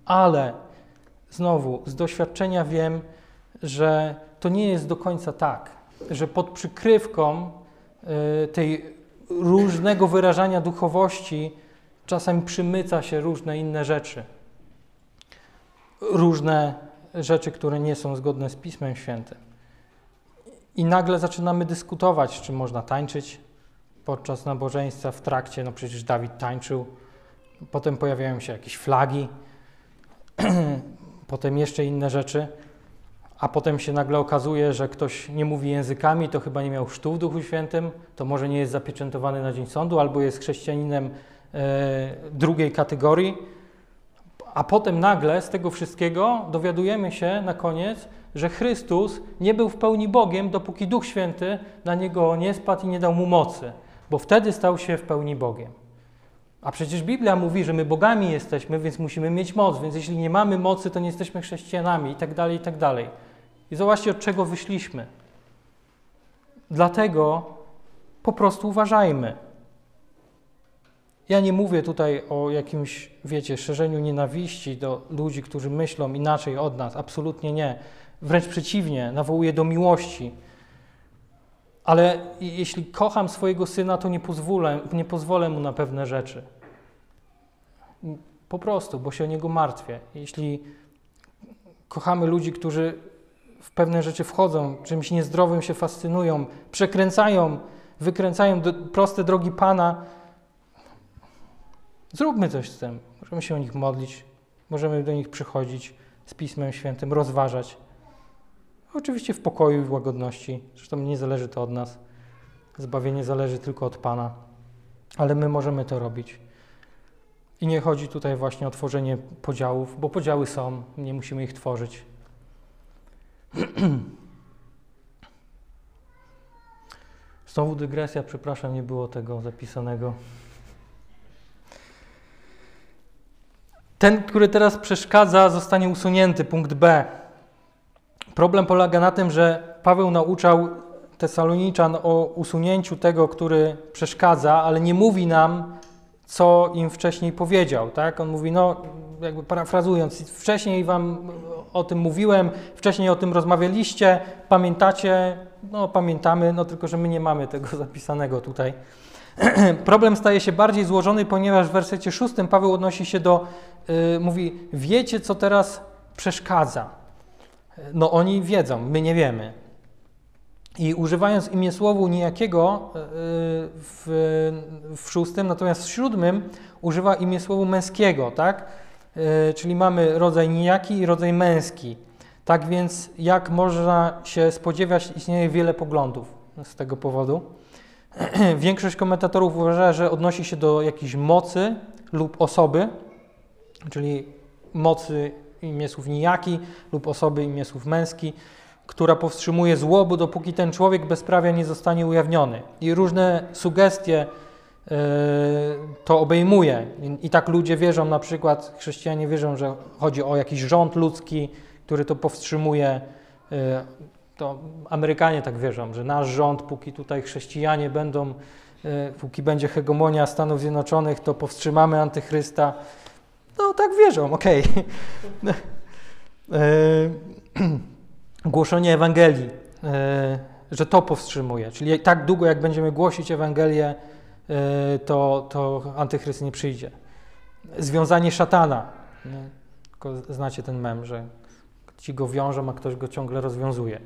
Ale znowu, z doświadczenia wiem, że to nie jest do końca tak, że pod przykrywką y, tej różnego wyrażania duchowości czasem przymyca się różne inne rzeczy. Różne rzeczy, które nie są zgodne z Pismem Świętym. I nagle zaczynamy dyskutować, czy można tańczyć podczas nabożeństwa, w trakcie. No przecież Dawid tańczył. Potem pojawiają się jakieś flagi, potem jeszcze inne rzeczy, a potem się nagle okazuje, że ktoś nie mówi językami, to chyba nie miał chrztu w Duchu Świętym, to może nie jest zapieczętowany na dzień sądu, albo jest chrześcijaninem e, drugiej kategorii. A potem nagle z tego wszystkiego dowiadujemy się na koniec, że Chrystus nie był w pełni Bogiem, dopóki Duch Święty na niego nie spadł i nie dał mu mocy, bo wtedy stał się w pełni Bogiem. A przecież Biblia mówi, że my bogami jesteśmy, więc musimy mieć moc, więc jeśli nie mamy mocy, to nie jesteśmy chrześcijanami i tak dalej, i tak dalej. I zobaczcie, od czego wyszliśmy. Dlatego po prostu uważajmy. Ja nie mówię tutaj o jakimś, wiecie, szerzeniu nienawiści do ludzi, którzy myślą inaczej od nas. Absolutnie nie. Wręcz przeciwnie, nawołuję do miłości. Ale jeśli kocham swojego syna, to nie pozwolę, nie pozwolę mu na pewne rzeczy. Po prostu, bo się o niego martwię. Jeśli kochamy ludzi, którzy w pewne rzeczy wchodzą, czymś niezdrowym się fascynują, przekręcają, wykręcają do, proste drogi Pana, zróbmy coś z tym. Możemy się o nich modlić, możemy do nich przychodzić z Pismem Świętym, rozważać. Oczywiście w pokoju i w łagodności. Zresztą nie zależy to od nas. Zbawienie zależy tylko od Pana. Ale my możemy to robić. I nie chodzi tutaj właśnie o tworzenie podziałów, bo podziały są, nie musimy ich tworzyć. Znowu dygresja, przepraszam, nie było tego zapisanego. Ten, który teraz przeszkadza, zostanie usunięty. Punkt B. Problem polega na tym, że Paweł nauczał Tesaloniczan o usunięciu tego, który przeszkadza, ale nie mówi nam, co im wcześniej powiedział. Tak? On mówi, no, jakby parafrazując, wcześniej wam o tym mówiłem, wcześniej o tym rozmawialiście, pamiętacie? No, pamiętamy, no tylko, że my nie mamy tego zapisanego tutaj. Problem staje się bardziej złożony, ponieważ w wersecie szóstym Paweł odnosi się do, yy, mówi, wiecie, co teraz przeszkadza. No oni wiedzą, my nie wiemy. I używając imię słowu niejakiego yy, w, w szóstym, natomiast w siódmym używa imię słowu męskiego, tak? Yy, czyli mamy rodzaj nijaki i rodzaj męski. Tak więc, jak można się spodziewać, istnieje wiele poglądów z tego powodu. Większość komentatorów uważa, że odnosi się do jakiejś mocy lub osoby, czyli mocy imię słów nijaki lub osoby imię słów męski, która powstrzymuje złobu, dopóki ten człowiek bezprawia nie zostanie ujawniony. I różne sugestie yy, to obejmuje. I, tak ludzie wierzą, na przykład chrześcijanie wierzą, że chodzi o jakiś rząd ludzki, który to powstrzymuje. Yy, to Amerykanie tak wierzą, że nasz rząd, póki tutaj chrześcijanie będą, yy, póki będzie hegemonia Stanów Zjednoczonych, to powstrzymamy antychrysta. No tak wierzą, okej. Okay. głoszenie Ewangelii, e, że to powstrzymuje. Czyli tak długo, jak będziemy głosić Ewangelię, e, to, to antychryst nie przyjdzie. Związanie szatana. Tylko znacie ten mem, że ci go wiążą, a ktoś go ciągle rozwiązuje.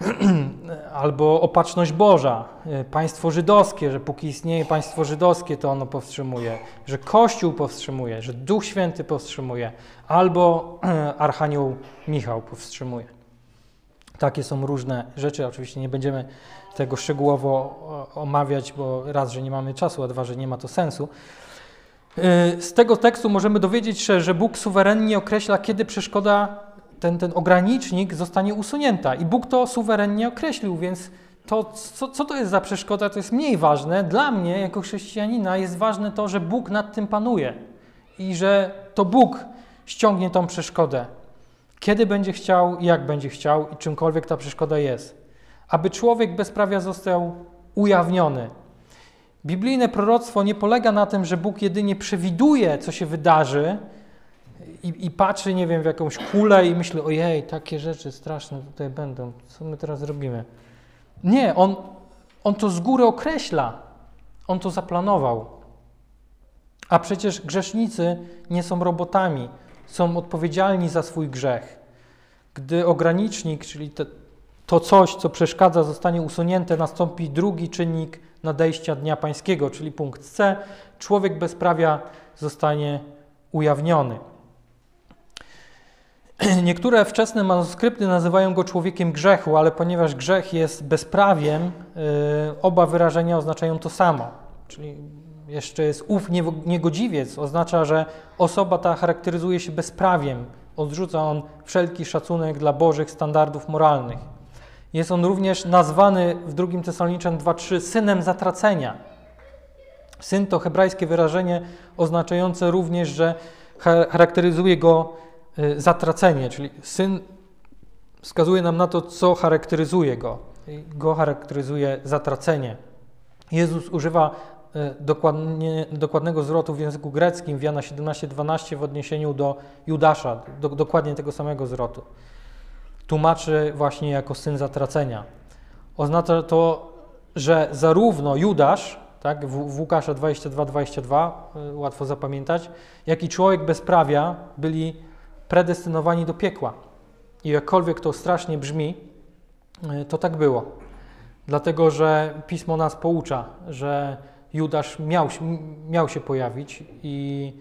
Albo opatrzność Boża, e, państwo żydowskie, że póki istnieje państwo żydowskie, to ono powstrzymuje, że Kościół powstrzymuje, że Duch Święty powstrzymuje, albo Archanioł Michał powstrzymuje. Takie są różne rzeczy. Oczywiście nie będziemy tego szczegółowo omawiać, bo raz, że nie mamy czasu, a dwa, że nie ma to sensu. Y, z tego tekstu możemy dowiedzieć się, że Bóg suwerennie określa, kiedy przeszkoda, ten, ten ogranicznik zostanie usunięta. I Bóg to suwerennie określił, więc to, co, co to jest za przeszkoda, to jest mniej ważne. Dla mnie, jako chrześcijanina, jest ważne to, że Bóg nad tym panuje i że to Bóg ściągnie tą przeszkodę kiedy będzie chciał jak będzie chciał i czymkolwiek ta przeszkoda jest. Aby człowiek bezprawia został ujawniony. Biblijne proroctwo nie polega na tym, że Bóg jedynie przewiduje, co się wydarzy, i, i patrzy, nie wiem, w jakąś kulę i myśli, ojej, takie rzeczy straszne tutaj będą, co my teraz zrobimy? Nie, on, on to z góry określa, on to zaplanował. A przecież grzesznicy nie są robotami, są odpowiedzialni za swój grzech. Gdy ogranicznik, czyli te, to coś, co przeszkadza, zostanie usunięte, nastąpi drugi czynnik nadejścia Dnia Pańskiego, czyli punkt C. Człowiek bezprawia zostanie ujawniony. Niektóre wczesne manuskrypty nazywają go człowiekiem grzechu, ale ponieważ grzech jest bezprawiem, y, oba wyrażenia oznaczają to samo. Czyli jeszcze jest ów niegodziwiec, oznacza, że osoba ta charakteryzuje się bezprawiem, odrzuca on wszelki szacunek dla bożych standardów moralnych. Jest on również nazwany w 2 Tesaloniczan 2:3 synem zatracenia. Syn to hebrajskie wyrażenie oznaczające również, że charakteryzuje go zatracenie, czyli syn wskazuje nam na to, co charakteryzuje go. Go charakteryzuje zatracenie. Jezus używa y, dokładnie, dokładnego zwrotu w języku greckim w Jana 17:12 w odniesieniu do Judasza, do, dokładnie tego samego zwrotu tłumaczy właśnie jako syn zatracenia. Oznacza to, że zarówno Judasz, tak, w, w Łukasza 22-22, y, łatwo zapamiętać, jak i człowiek bezprawia byli predestynowani do piekła. I jakkolwiek to strasznie brzmi, y, to tak było. Dlatego, że Pismo nas poucza, że Judasz miał, miał się pojawić i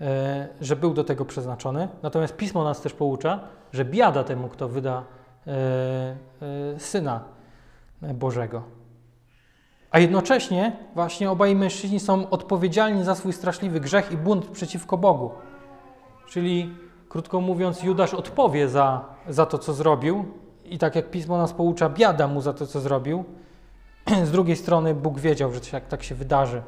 E, że był do tego przeznaczony. Natomiast Pismo nas też poucza, że biada temu, kto wyda e, e, Syna Bożego. A jednocześnie właśnie obaj mężczyźni są odpowiedzialni za swój straszliwy grzech i bunt przeciwko Bogu. Czyli, krótko mówiąc, Judasz odpowie za, za to, co zrobił i tak jak Pismo nas poucza, biada mu za to, co zrobił. Z drugiej strony Bóg wiedział, że tak, tak się wydarzy.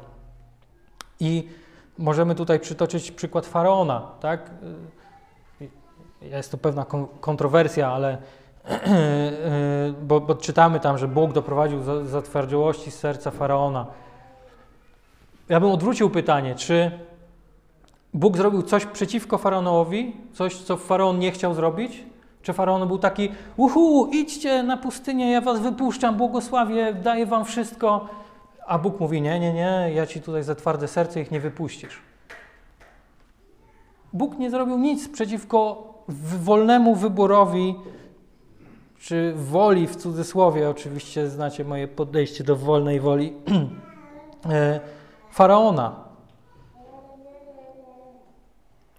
I Możemy tutaj przytoczyć przykład faraona, tak? Jest to pewna kontrowersja, ale bo, bo czytamy tam, że Bóg doprowadził zatwardziałości z serca faraona. Ja bym odwrócił pytanie, czy Bóg zrobił coś przeciwko faraonowi, coś, co faraon nie chciał zrobić? Czy faraon był taki, uhu, idźcie na pustynię, ja was wypuszczam, błogosławię, daję wam wszystko. A Bóg mówi: Nie, nie, nie, ja ci tutaj za twarde serce ich nie wypuścisz. Bóg nie zrobił nic przeciwko wolnemu wyborowi, czy woli w cudzysłowie, oczywiście znacie moje podejście do wolnej woli, e, faraona.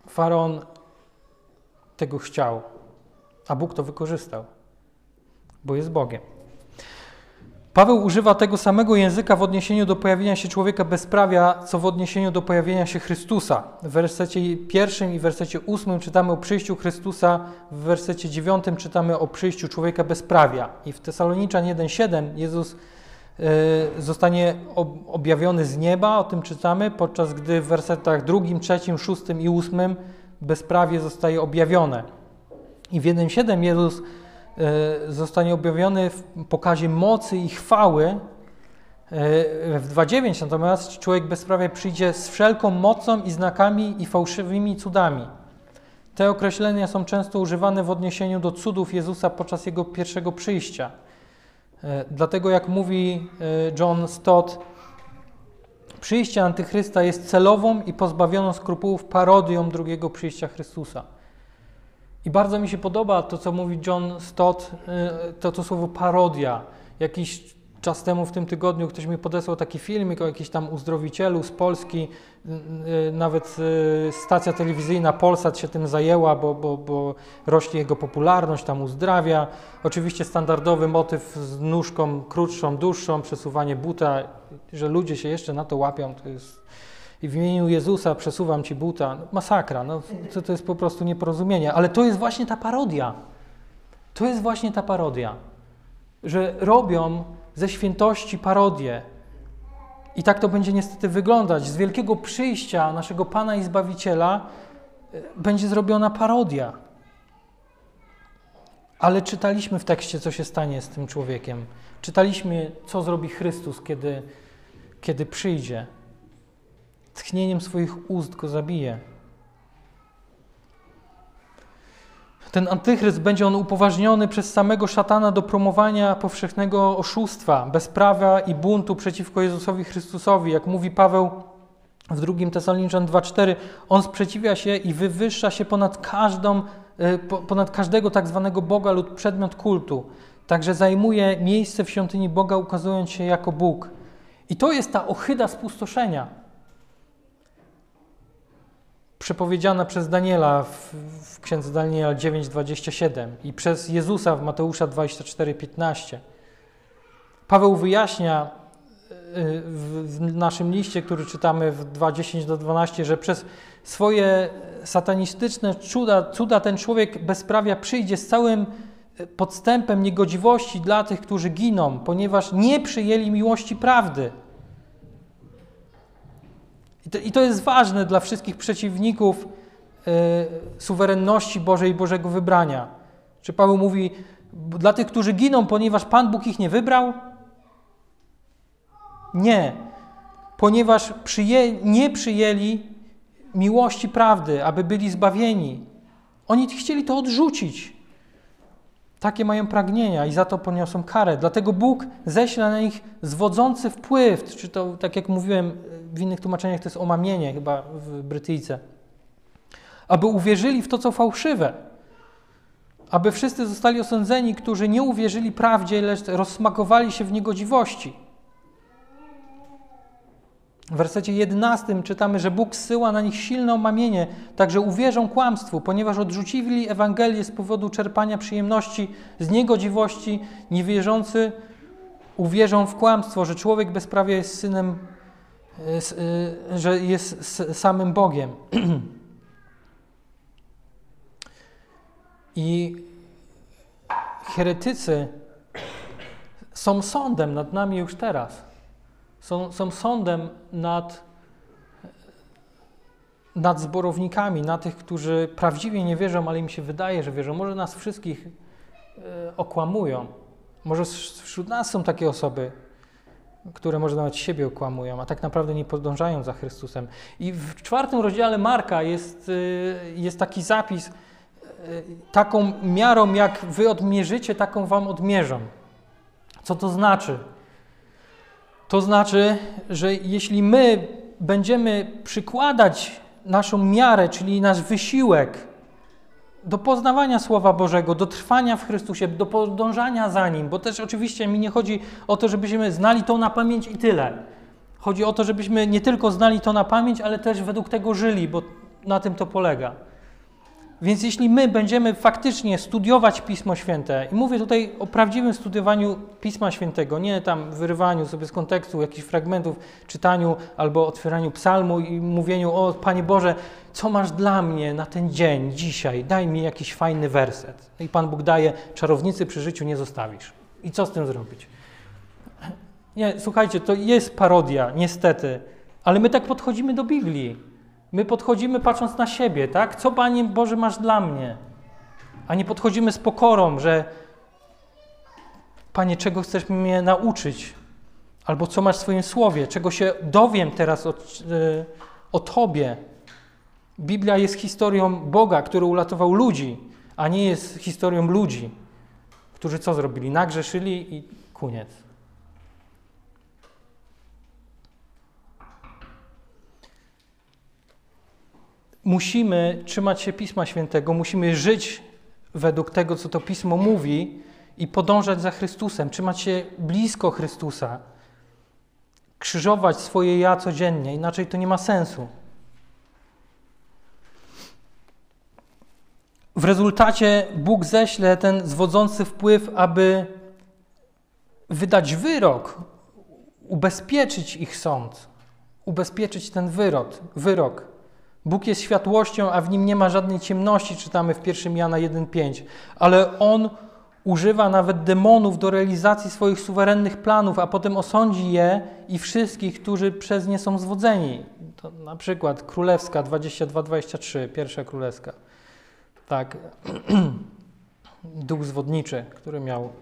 Faraon tego chciał, a Bóg to wykorzystał, bo jest Bogiem. Paweł używa tego samego języka w odniesieniu do pojawienia się człowieka bezprawia, co w odniesieniu do pojawienia się Chrystusa. W wersecie pierwszym i wersecie ósmym czytamy o przyjściu Chrystusa, w wersecie dziewiątym czytamy o przyjściu człowieka bezprawia. I w Tesaloniczan 1,7 Jezus zostanie objawiony z nieba, o tym czytamy, podczas gdy w wersetach drugim, trzecim, szóstym i ósmym bezprawie zostaje objawione. I w 1,7 Jezus E, zostanie objawiony w pokazie mocy i chwały. E, w 2.9 natomiast człowiek bezprawia przyjdzie z wszelką mocą i znakami i fałszywymi cudami. Te określenia są często używane w odniesieniu do cudów Jezusa podczas Jego pierwszego przyjścia. E, dlatego jak mówi John Stott, przyjście Antychrysta jest celową i pozbawioną skrupułów parodią drugiego przyjścia Chrystusa. I bardzo mi się podoba to, co mówi John Stott, y, to, to słowo parodia. Jakiś czas temu w tym tygodniu ktoś mi podesłał taki filmik o jakimś tam uzdrowicielu z Polski. Y, y, nawet stacja telewizyjna Polsat się tym zajęła, bo, bo, bo rośnie jego popularność, tam uzdrawia. Oczywiście standardowy motyw z nóżką krótszą, dłuższą, przesuwanie buta, że ludzie się jeszcze na to łapią, to jest i w imieniu Jezusa przesuwam ci buta. No, masakra, no, to, to jest po prostu nieporozumienie. Ale to jest właśnie ta parodia. To jest właśnie ta parodia, że robią ze świętości parodię. I tak to będzie niestety wyglądać. Z wielkiego przyjścia naszego Pana i Zbawiciela e, będzie zrobiona parodia. Ale czytaliśmy w tekście, co się stanie z tym człowiekiem. Czytaliśmy, co zrobi Chrystus, kiedy, kiedy przyjdzie tchnieniem swoich ust go zabije. Ten antychryst będzie on upoważniony przez samego szatana do promowania powszechnego oszustwa, bezprawia i buntu przeciwko Jezusowi Chrystusowi. Jak mówi Paweł w 2 Tesaloniczan 2,4, on sprzeciwia się i wywyższa się ponad, każdą, e, ponad każdego tak zwanego Boga lub przedmiot kultu. Także zajmuje miejsce w świątyni Boga, ukazując się jako Bóg. I to jest ta ochyda spustoszenia przepowiedziana przez Daniela w, w księdze Daniela 9:27 i przez Jezusa w Mateusza 24:15. Paweł wyjaśnia y, w, naszym liście, który czytamy w 2:10 do 12, że przez swoje satanistyczne cuda, cuda ten człowiek bezprawia przyjdzie z całym y, podstępem niegodziwości dla tych, którzy giną, ponieważ nie przyjęli miłości prawdy. I to, I to, jest ważne dla wszystkich przeciwników y, suwerenności Bożej i Bożego wybrania. Czy Paweł mówi, dla tych, którzy giną, ponieważ Pan Bóg ich nie wybrał? Nie, ponieważ przyję, nie przyjęli miłości prawdy, aby byli zbawieni. Oni chcieli to odrzucić. Takie mają pragnienia i za to poniosą karę. Dlatego Bóg ześle na nich zwodzący wpływ, czy to, tak jak mówiłem, w innych tłumaczeniach to jest omamienie, chyba w Brytyjce, aby uwierzyli w to, co fałszywe. Aby wszyscy zostali osądzeni, którzy nie uwierzyli prawdzie, lecz rozsmakowali się w niegodziwości. W wersecie 11 czytamy, że Bóg zsyła na nich silne omamienie, także uwierzą kłamstwu, ponieważ odrzucili Ewangelię z powodu czerpania przyjemności z niegodziwości. Niewierzący uwierzą w kłamstwo, że człowiek bezprawia jest synem, e, e, że jest samym Bogiem. I heretycy są sądem nad nami już teraz są, są sądem nad, nad zborownikami, na tych, którzy prawdziwie nie wierzą, ale im się wydaje, że wierzą. Może nas wszystkich e, okłamują. Może wśród nas są takie osoby, które może nawet siebie okłamują, a tak naprawdę nie podążają za Chrystusem. I w czwartym rozdziale Marka jest, e, jest taki zapis, e, taką miarą, jak wy odmierzycie, taką wam odmierzą. Co to znaczy? To znaczy, że jeśli my będziemy przykładać naszą miarę, czyli nasz wysiłek do poznawania Słowa Bożego, do trwania w Chrystusie, do podążania za Nim, bo też oczywiście mi nie chodzi o to, żebyśmy znali to na pamięć i tyle. Chodzi o to, żebyśmy nie tylko znali to na pamięć, ale też według tego żyli, bo na tym to polega. Więc jeśli my będziemy faktycznie studiować Pismo Święte, i mówię tutaj o prawdziwym studiowaniu Pisma Świętego, nie tam wyrywaniu sobie z kontekstu jakichś fragmentów, czytaniu albo otwieraniu psalmu i mówieniu: O Panie Boże, co masz dla mnie na ten dzień, dzisiaj? Daj mi jakiś fajny werset. I Pan Bóg daje: Czarownicy przy życiu nie zostawisz. I co z tym zrobić? Nie, słuchajcie, to jest parodia, niestety, ale my tak podchodzimy do Biblii. My podchodzimy patrząc na siebie, tak? Co Panie Boże masz dla mnie? A nie podchodzimy z pokorą, że Panie, czego chcesz mnie nauczyć? Albo co masz w swoim słowie? Czego się dowiem teraz o, yy, o Tobie? Biblia jest historią Boga, który uratował ludzi, a nie jest historią ludzi, którzy co zrobili? Nagrzeszyli i koniec. Musimy trzymać się Pisma Świętego, musimy żyć według tego, co to Pismo mówi i podążać za Chrystusem, trzymać się blisko Chrystusa, krzyżować swoje ja codziennie, inaczej to nie ma sensu. W rezultacie Bóg ześle ten zwodzący wpływ, aby wydać wyrok, ubezpieczyć ich sąd, ubezpieczyć ten wyrok. wyrok. Bóg jest światłością, a w nim nie ma żadnej ciemności, czytamy w 1 Jana 1,5. Ale On używa nawet demonów do realizacji swoich suwerennych planów, a potem osądzi je i wszystkich, którzy przez nie są zwodzeni. To na przykład Królewska 22-23, pierwsza Królewska. Tak, duch zwodniczy, który miał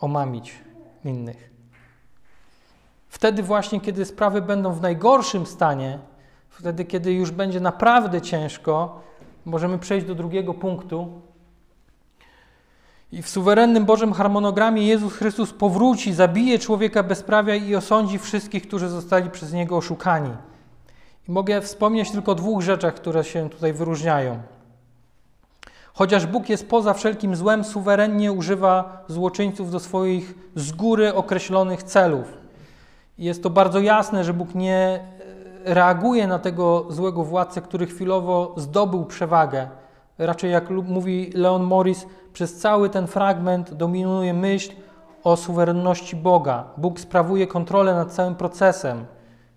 omamić innych. Wtedy właśnie, kiedy sprawy będą w najgorszym stanie, Wtedy, kiedy już będzie naprawdę ciężko, możemy przejść do drugiego punktu, I w suwerennym Bożym harmonogramie Jezus Chrystus powróci, zabije człowieka bezprawia i osądzi wszystkich, którzy zostali przez Niego oszukani. I mogę wspomnieć tylko o dwóch rzeczach, które się tutaj wyróżniają. Chociaż Bóg jest poza wszelkim złem, suwerennie używa złoczyńców do swoich z góry określonych celów. Jest to bardzo jasne, że Bóg nie reaguje na tego złego władcę, który chwilowo zdobył przewagę. Raczej, jak mówi Leon Morris, przez cały ten fragment dominuje myśl o suwerenności Boga. Bóg sprawuje kontrolę nad całym procesem.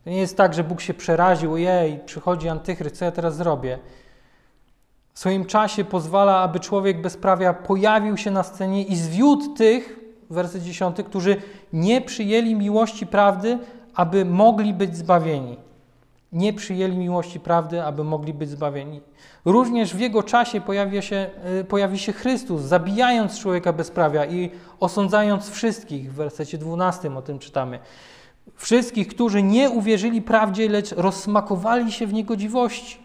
To nie jest tak, że Bóg się przeraził, jej, przychodzi antychryst, co ja teraz zrobię? W swoim czasie pozwala, aby człowiek bezprawia pojawił się na scenie i zwiódł tych, werset 10, którzy nie przyjęli miłości prawdy, aby mogli być zbawieni. Nie przyjęli miłości prawdy, aby mogli być zbawieni. Również w jego czasie pojawia się, y, pojawi się Chrystus, zabijając człowieka bezprawia i osądzając wszystkich. W wersecie 12 o tym czytamy. Wszystkich, którzy nie uwierzyli prawdzie, lecz rozsmakowali się w niegodziwości.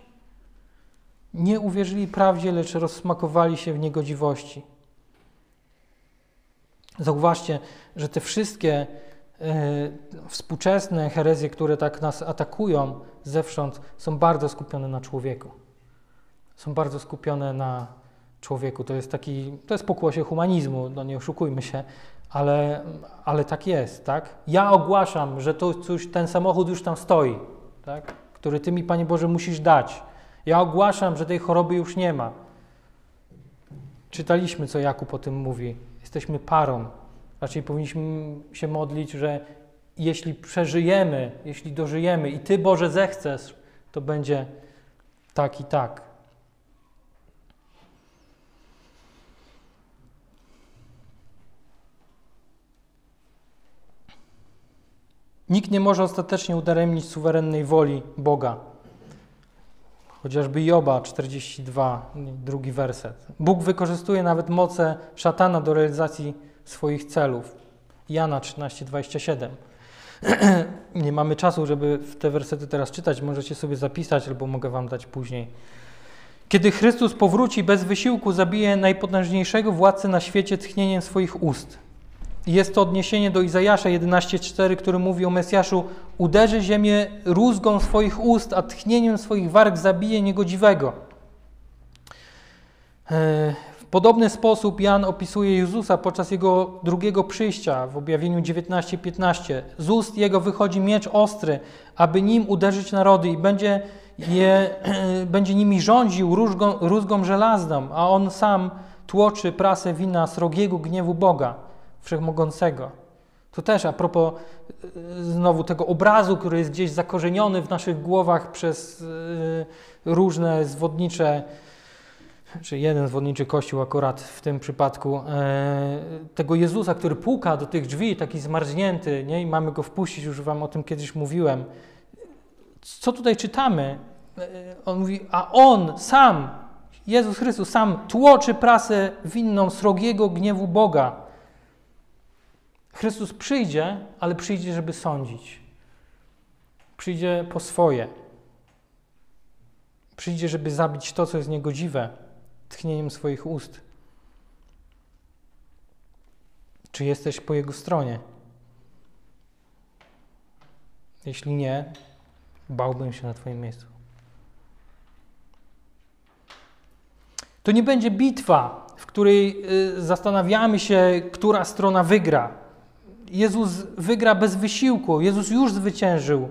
Nie uwierzyli prawdzie, lecz rozsmakowali się w niegodziwości. Zauważcie, że te wszystkie współczesne herezje, które tak nas atakują zewsząd, są bardzo skupione na człowieku. Są bardzo skupione na człowieku. To jest taki, to jest pokłosie humanizmu, no nie oszukujmy się, ale, ale tak jest, tak? Ja ogłaszam, że to coś, ten samochód już tam stoi, tak? który Ty mi, Panie Boże, musisz dać. Ja ogłaszam, że tej choroby już nie ma. Czytaliśmy, co Jakub o tym mówi. Jesteśmy parą. Raczej powinniśmy się modlić, że jeśli przeżyjemy, jeśli dożyjemy i Ty, Boże, zechcesz, to będzie tak i tak. Nikt nie może ostatecznie udaremnić suwerennej woli Boga. Chociażby Joba 42, drugi werset. Bóg wykorzystuje nawet moce szatana do realizacji swoich celów. Jana 13, 27. Nie mamy czasu, żeby te wersety teraz czytać, możecie sobie zapisać, albo mogę wam dać później. Kiedy Chrystus powróci bez wysiłku, zabije najpotężniejszego władcę na świecie tchnieniem swoich ust. Jest to odniesienie do Izajasza 11:4, który mówi o Mesjaszu: Uderzy ziemię rózgą swoich ust, a tchnieniem swoich warg zabije niegodziwego. Podobny sposób Jan opisuje Jezusa podczas jego drugiego przyjścia w objawieniu 19:15. Z ust jego wychodzi miecz ostry, aby nim uderzyć narody i będzie, je, będzie nimi rządził rózgą, rózgą żelazną, a on sam tłoczy prasę wina srogiego gniewu Boga. Wszechmogącego. To też a propos e, znowu tego obrazu, który jest gdzieś zakorzeniony w naszych głowach przez e, różne zwodnicze, czy jeden zwodniczy kościół akurat w tym przypadku, e, tego Jezusa, który puka do tych drzwi, taki zmarznięty, nie? i mamy go wpuścić, już Wam o tym kiedyś mówiłem. Co tutaj czytamy? On mówi, a On sam, Jezus Chrystus sam tłoczy prasę winną srogiego gniewu Boga Chrystus przyjdzie, ale przyjdzie, żeby sądzić. Przyjdzie po swoje. Przyjdzie, żeby zabić to, co jest niegodziwe, tchnieniem swoich ust. Czy jesteś po Jego stronie? Jeśli nie, bałbym się na Twoim miejscu. To nie będzie bitwa, w której y, zastanawiamy się, która strona wygra. Jezus wygra bez wysiłku. Jezus już zwyciężył.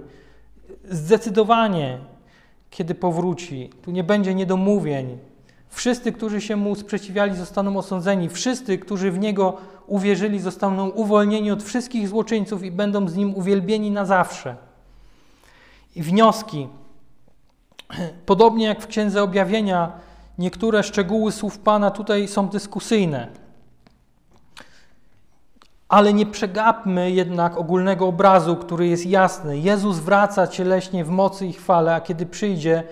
Zdecydowanie, kiedy powróci. Tu nie będzie niedomówień. Wszyscy, którzy się mu sprzeciwiali, zostaną osądzeni. Wszyscy, którzy w niego uwierzyli, zostaną uwolnieni od wszystkich złoczyńców i będą z nim uwielbieni na zawsze. I wnioski. Podobnie jak w Księdze Objawienia, niektóre szczegóły słów Pana tutaj są dyskusyjne. Ale nie przegapmy jednak ogólnego obrazu, który jest jasny. Jezus wraca cieleśnie w mocy i chwale, a kiedy przyjdzie,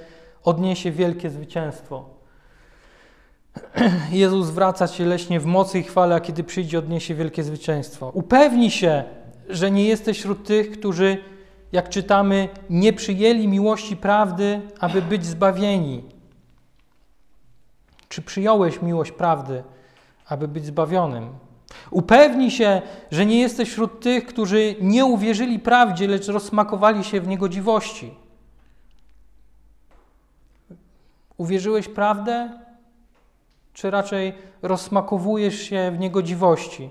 odniesie wielkie zwycięstwo. Jezus wraca cieleśnie w mocy i chwale, a kiedy przyjdzie, odniesie wielkie zwycięstwo. Upewnij się, że nie jesteś wśród tych, którzy, jak czytamy, nie przyjęli miłości prawdy, aby być zbawieni. Czy przyjąłeś miłość prawdy, aby być zbawionym. Upewnij się, że nie jesteś wśród tych, którzy nie uwierzyli prawdzie, lecz rozsmakowali się w niegodziwości. Uwierzyłeś prawdę, czy raczej rozsmakowujesz się w niegodziwości?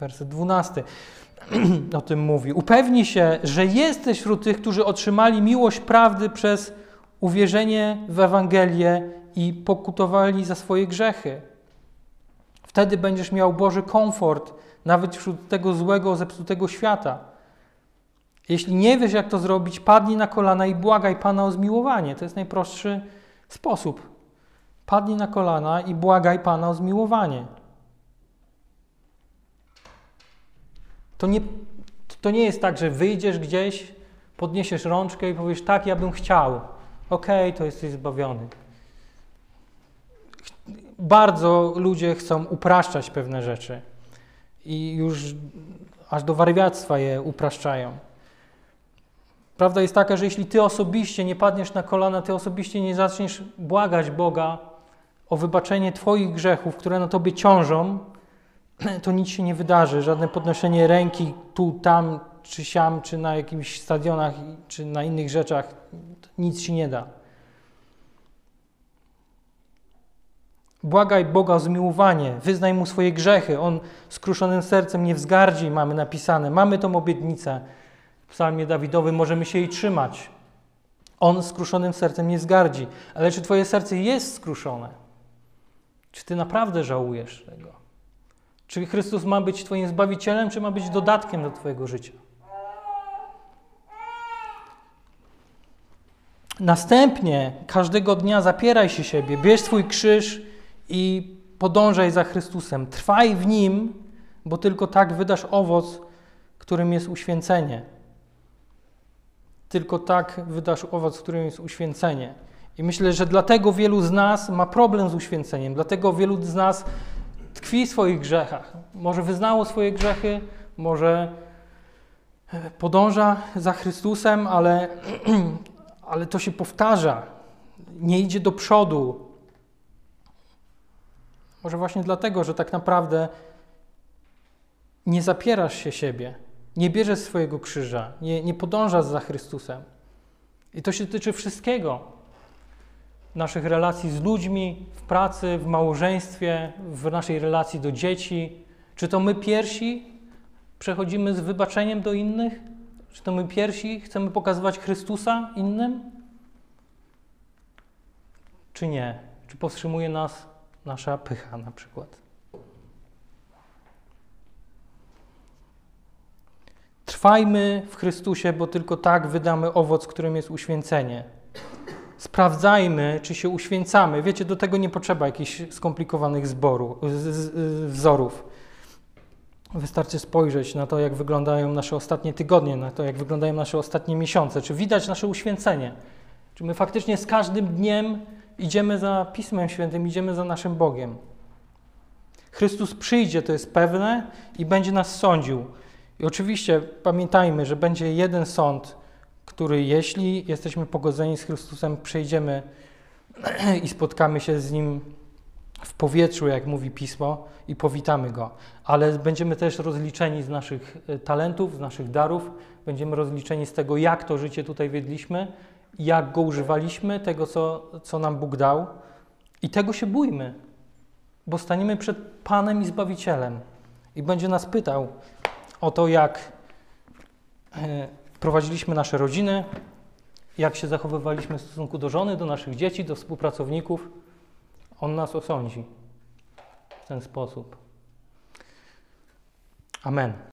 Werset 12 o tym mówi. Upewnij się, że jesteś wśród tych, którzy otrzymali miłość prawdy przez uwierzenie w Ewangelię i pokutowali za swoje grzechy. Wtedy będziesz miał Boży komfort, nawet wśród tego złego, zepsutego świata. Jeśli nie wiesz, jak to zrobić, padnij na kolana i błagaj Pana o zmiłowanie. To jest najprostszy sposób. Padnij na kolana i błagaj Pana o zmiłowanie. To nie, to nie jest tak, że wyjdziesz gdzieś, podniesiesz rączkę i powiesz, tak, ja bym chciał. Okej, okay, to jesteś zbawiony. Bardzo ludzie chcą upraszczać pewne rzeczy i już aż do wariactwa je upraszczają. Prawda jest taka, że jeśli ty osobiście nie padniesz na kolana, ty osobiście nie zaczniesz błagać Boga o wybaczenie Twoich grzechów, które na Tobie ciążą, to nic się nie wydarzy. Żadne podnoszenie ręki tu, tam, czy siam, czy na jakimś stadionach, czy na innych rzeczach, nic się nie da. Błagaj Boga o zmiłowanie, wyznaj Mu swoje grzechy. On skruszonym sercem nie wzgardzi, mamy napisane. Mamy tą obietnicę psalmie Dawidowym, możemy się jej trzymać. On skruszonym sercem nie zgardzi. Ale czy Twoje serce jest skruszone? Czy Ty naprawdę żałujesz tego? Czy Chrystus ma być Twoim zbawicielem, czy ma być dodatkiem do Twojego życia? Następnie każdego dnia zapieraj się siebie, bierz swój krzyż i podążaj za Chrystusem. Trwaj w nim, bo tylko tak wydasz owoc, którym jest uświęcenie. Tylko tak wydasz owoc, którym jest uświęcenie. I myślę, że dlatego wielu z nas ma problem z uświęceniem, dlatego wielu z nas tkwi w swoich grzechach. Może wyznało swoje grzechy, może e, podąża za Chrystusem, ale, ale to się powtarza, nie idzie do przodu. Może właśnie dlatego, że tak naprawdę nie zapierasz się siebie, nie bierzesz swojego krzyża, nie, nie podążasz za Chrystusem. I to się tyczy wszystkiego naszych relacji z ludźmi, w pracy, w małżeństwie, w naszej relacji do dzieci. Czy to my pierwsi przechodzimy z wybaczeniem do innych? Czy to my pierwsi chcemy pokazywać Chrystusa innym? Czy nie? Czy powstrzymuje nas nasza pycha na przykład? Trwajmy w Chrystusie, bo tylko tak wydamy owoc, którym jest uświęcenie sprawdzajmy, czy się uświęcamy. Wiecie, do tego nie potrzeba jakichś skomplikowanych zboru, z, z, wzorów. Wystarczy spojrzeć na to, jak wyglądają nasze ostatnie tygodnie, na to, jak wyglądają nasze ostatnie miesiące. Czy widać nasze uświęcenie? Czy my faktycznie z każdym dniem idziemy za Pismem Świętym, idziemy za naszym Bogiem? Chrystus przyjdzie, to jest pewne, i będzie nas sądził. I oczywiście pamiętajmy, że będzie jeden sąd, który jeśli jesteśmy pogodzeni z Chrystusem, przejdziemy i spotkamy się z Nim w powietrzu, jak mówi Pismo, i powitamy Go. Ale będziemy też rozliczeni z naszych e, talentów, z naszych darów, będziemy rozliczeni z tego, jak to życie tutaj wiedliśmy, jak go używaliśmy, tego, co, co nam Bóg dał. I tego się bójmy, bo staniemy przed Panem i Zbawicielem i będzie nas pytał o to, jak e, prowadziliśmy nasze rodziny, jak się zachowywaliśmy w stosunku do żony, do naszych dzieci, do współpracowników. On nas osądzi w ten sposób. Amen.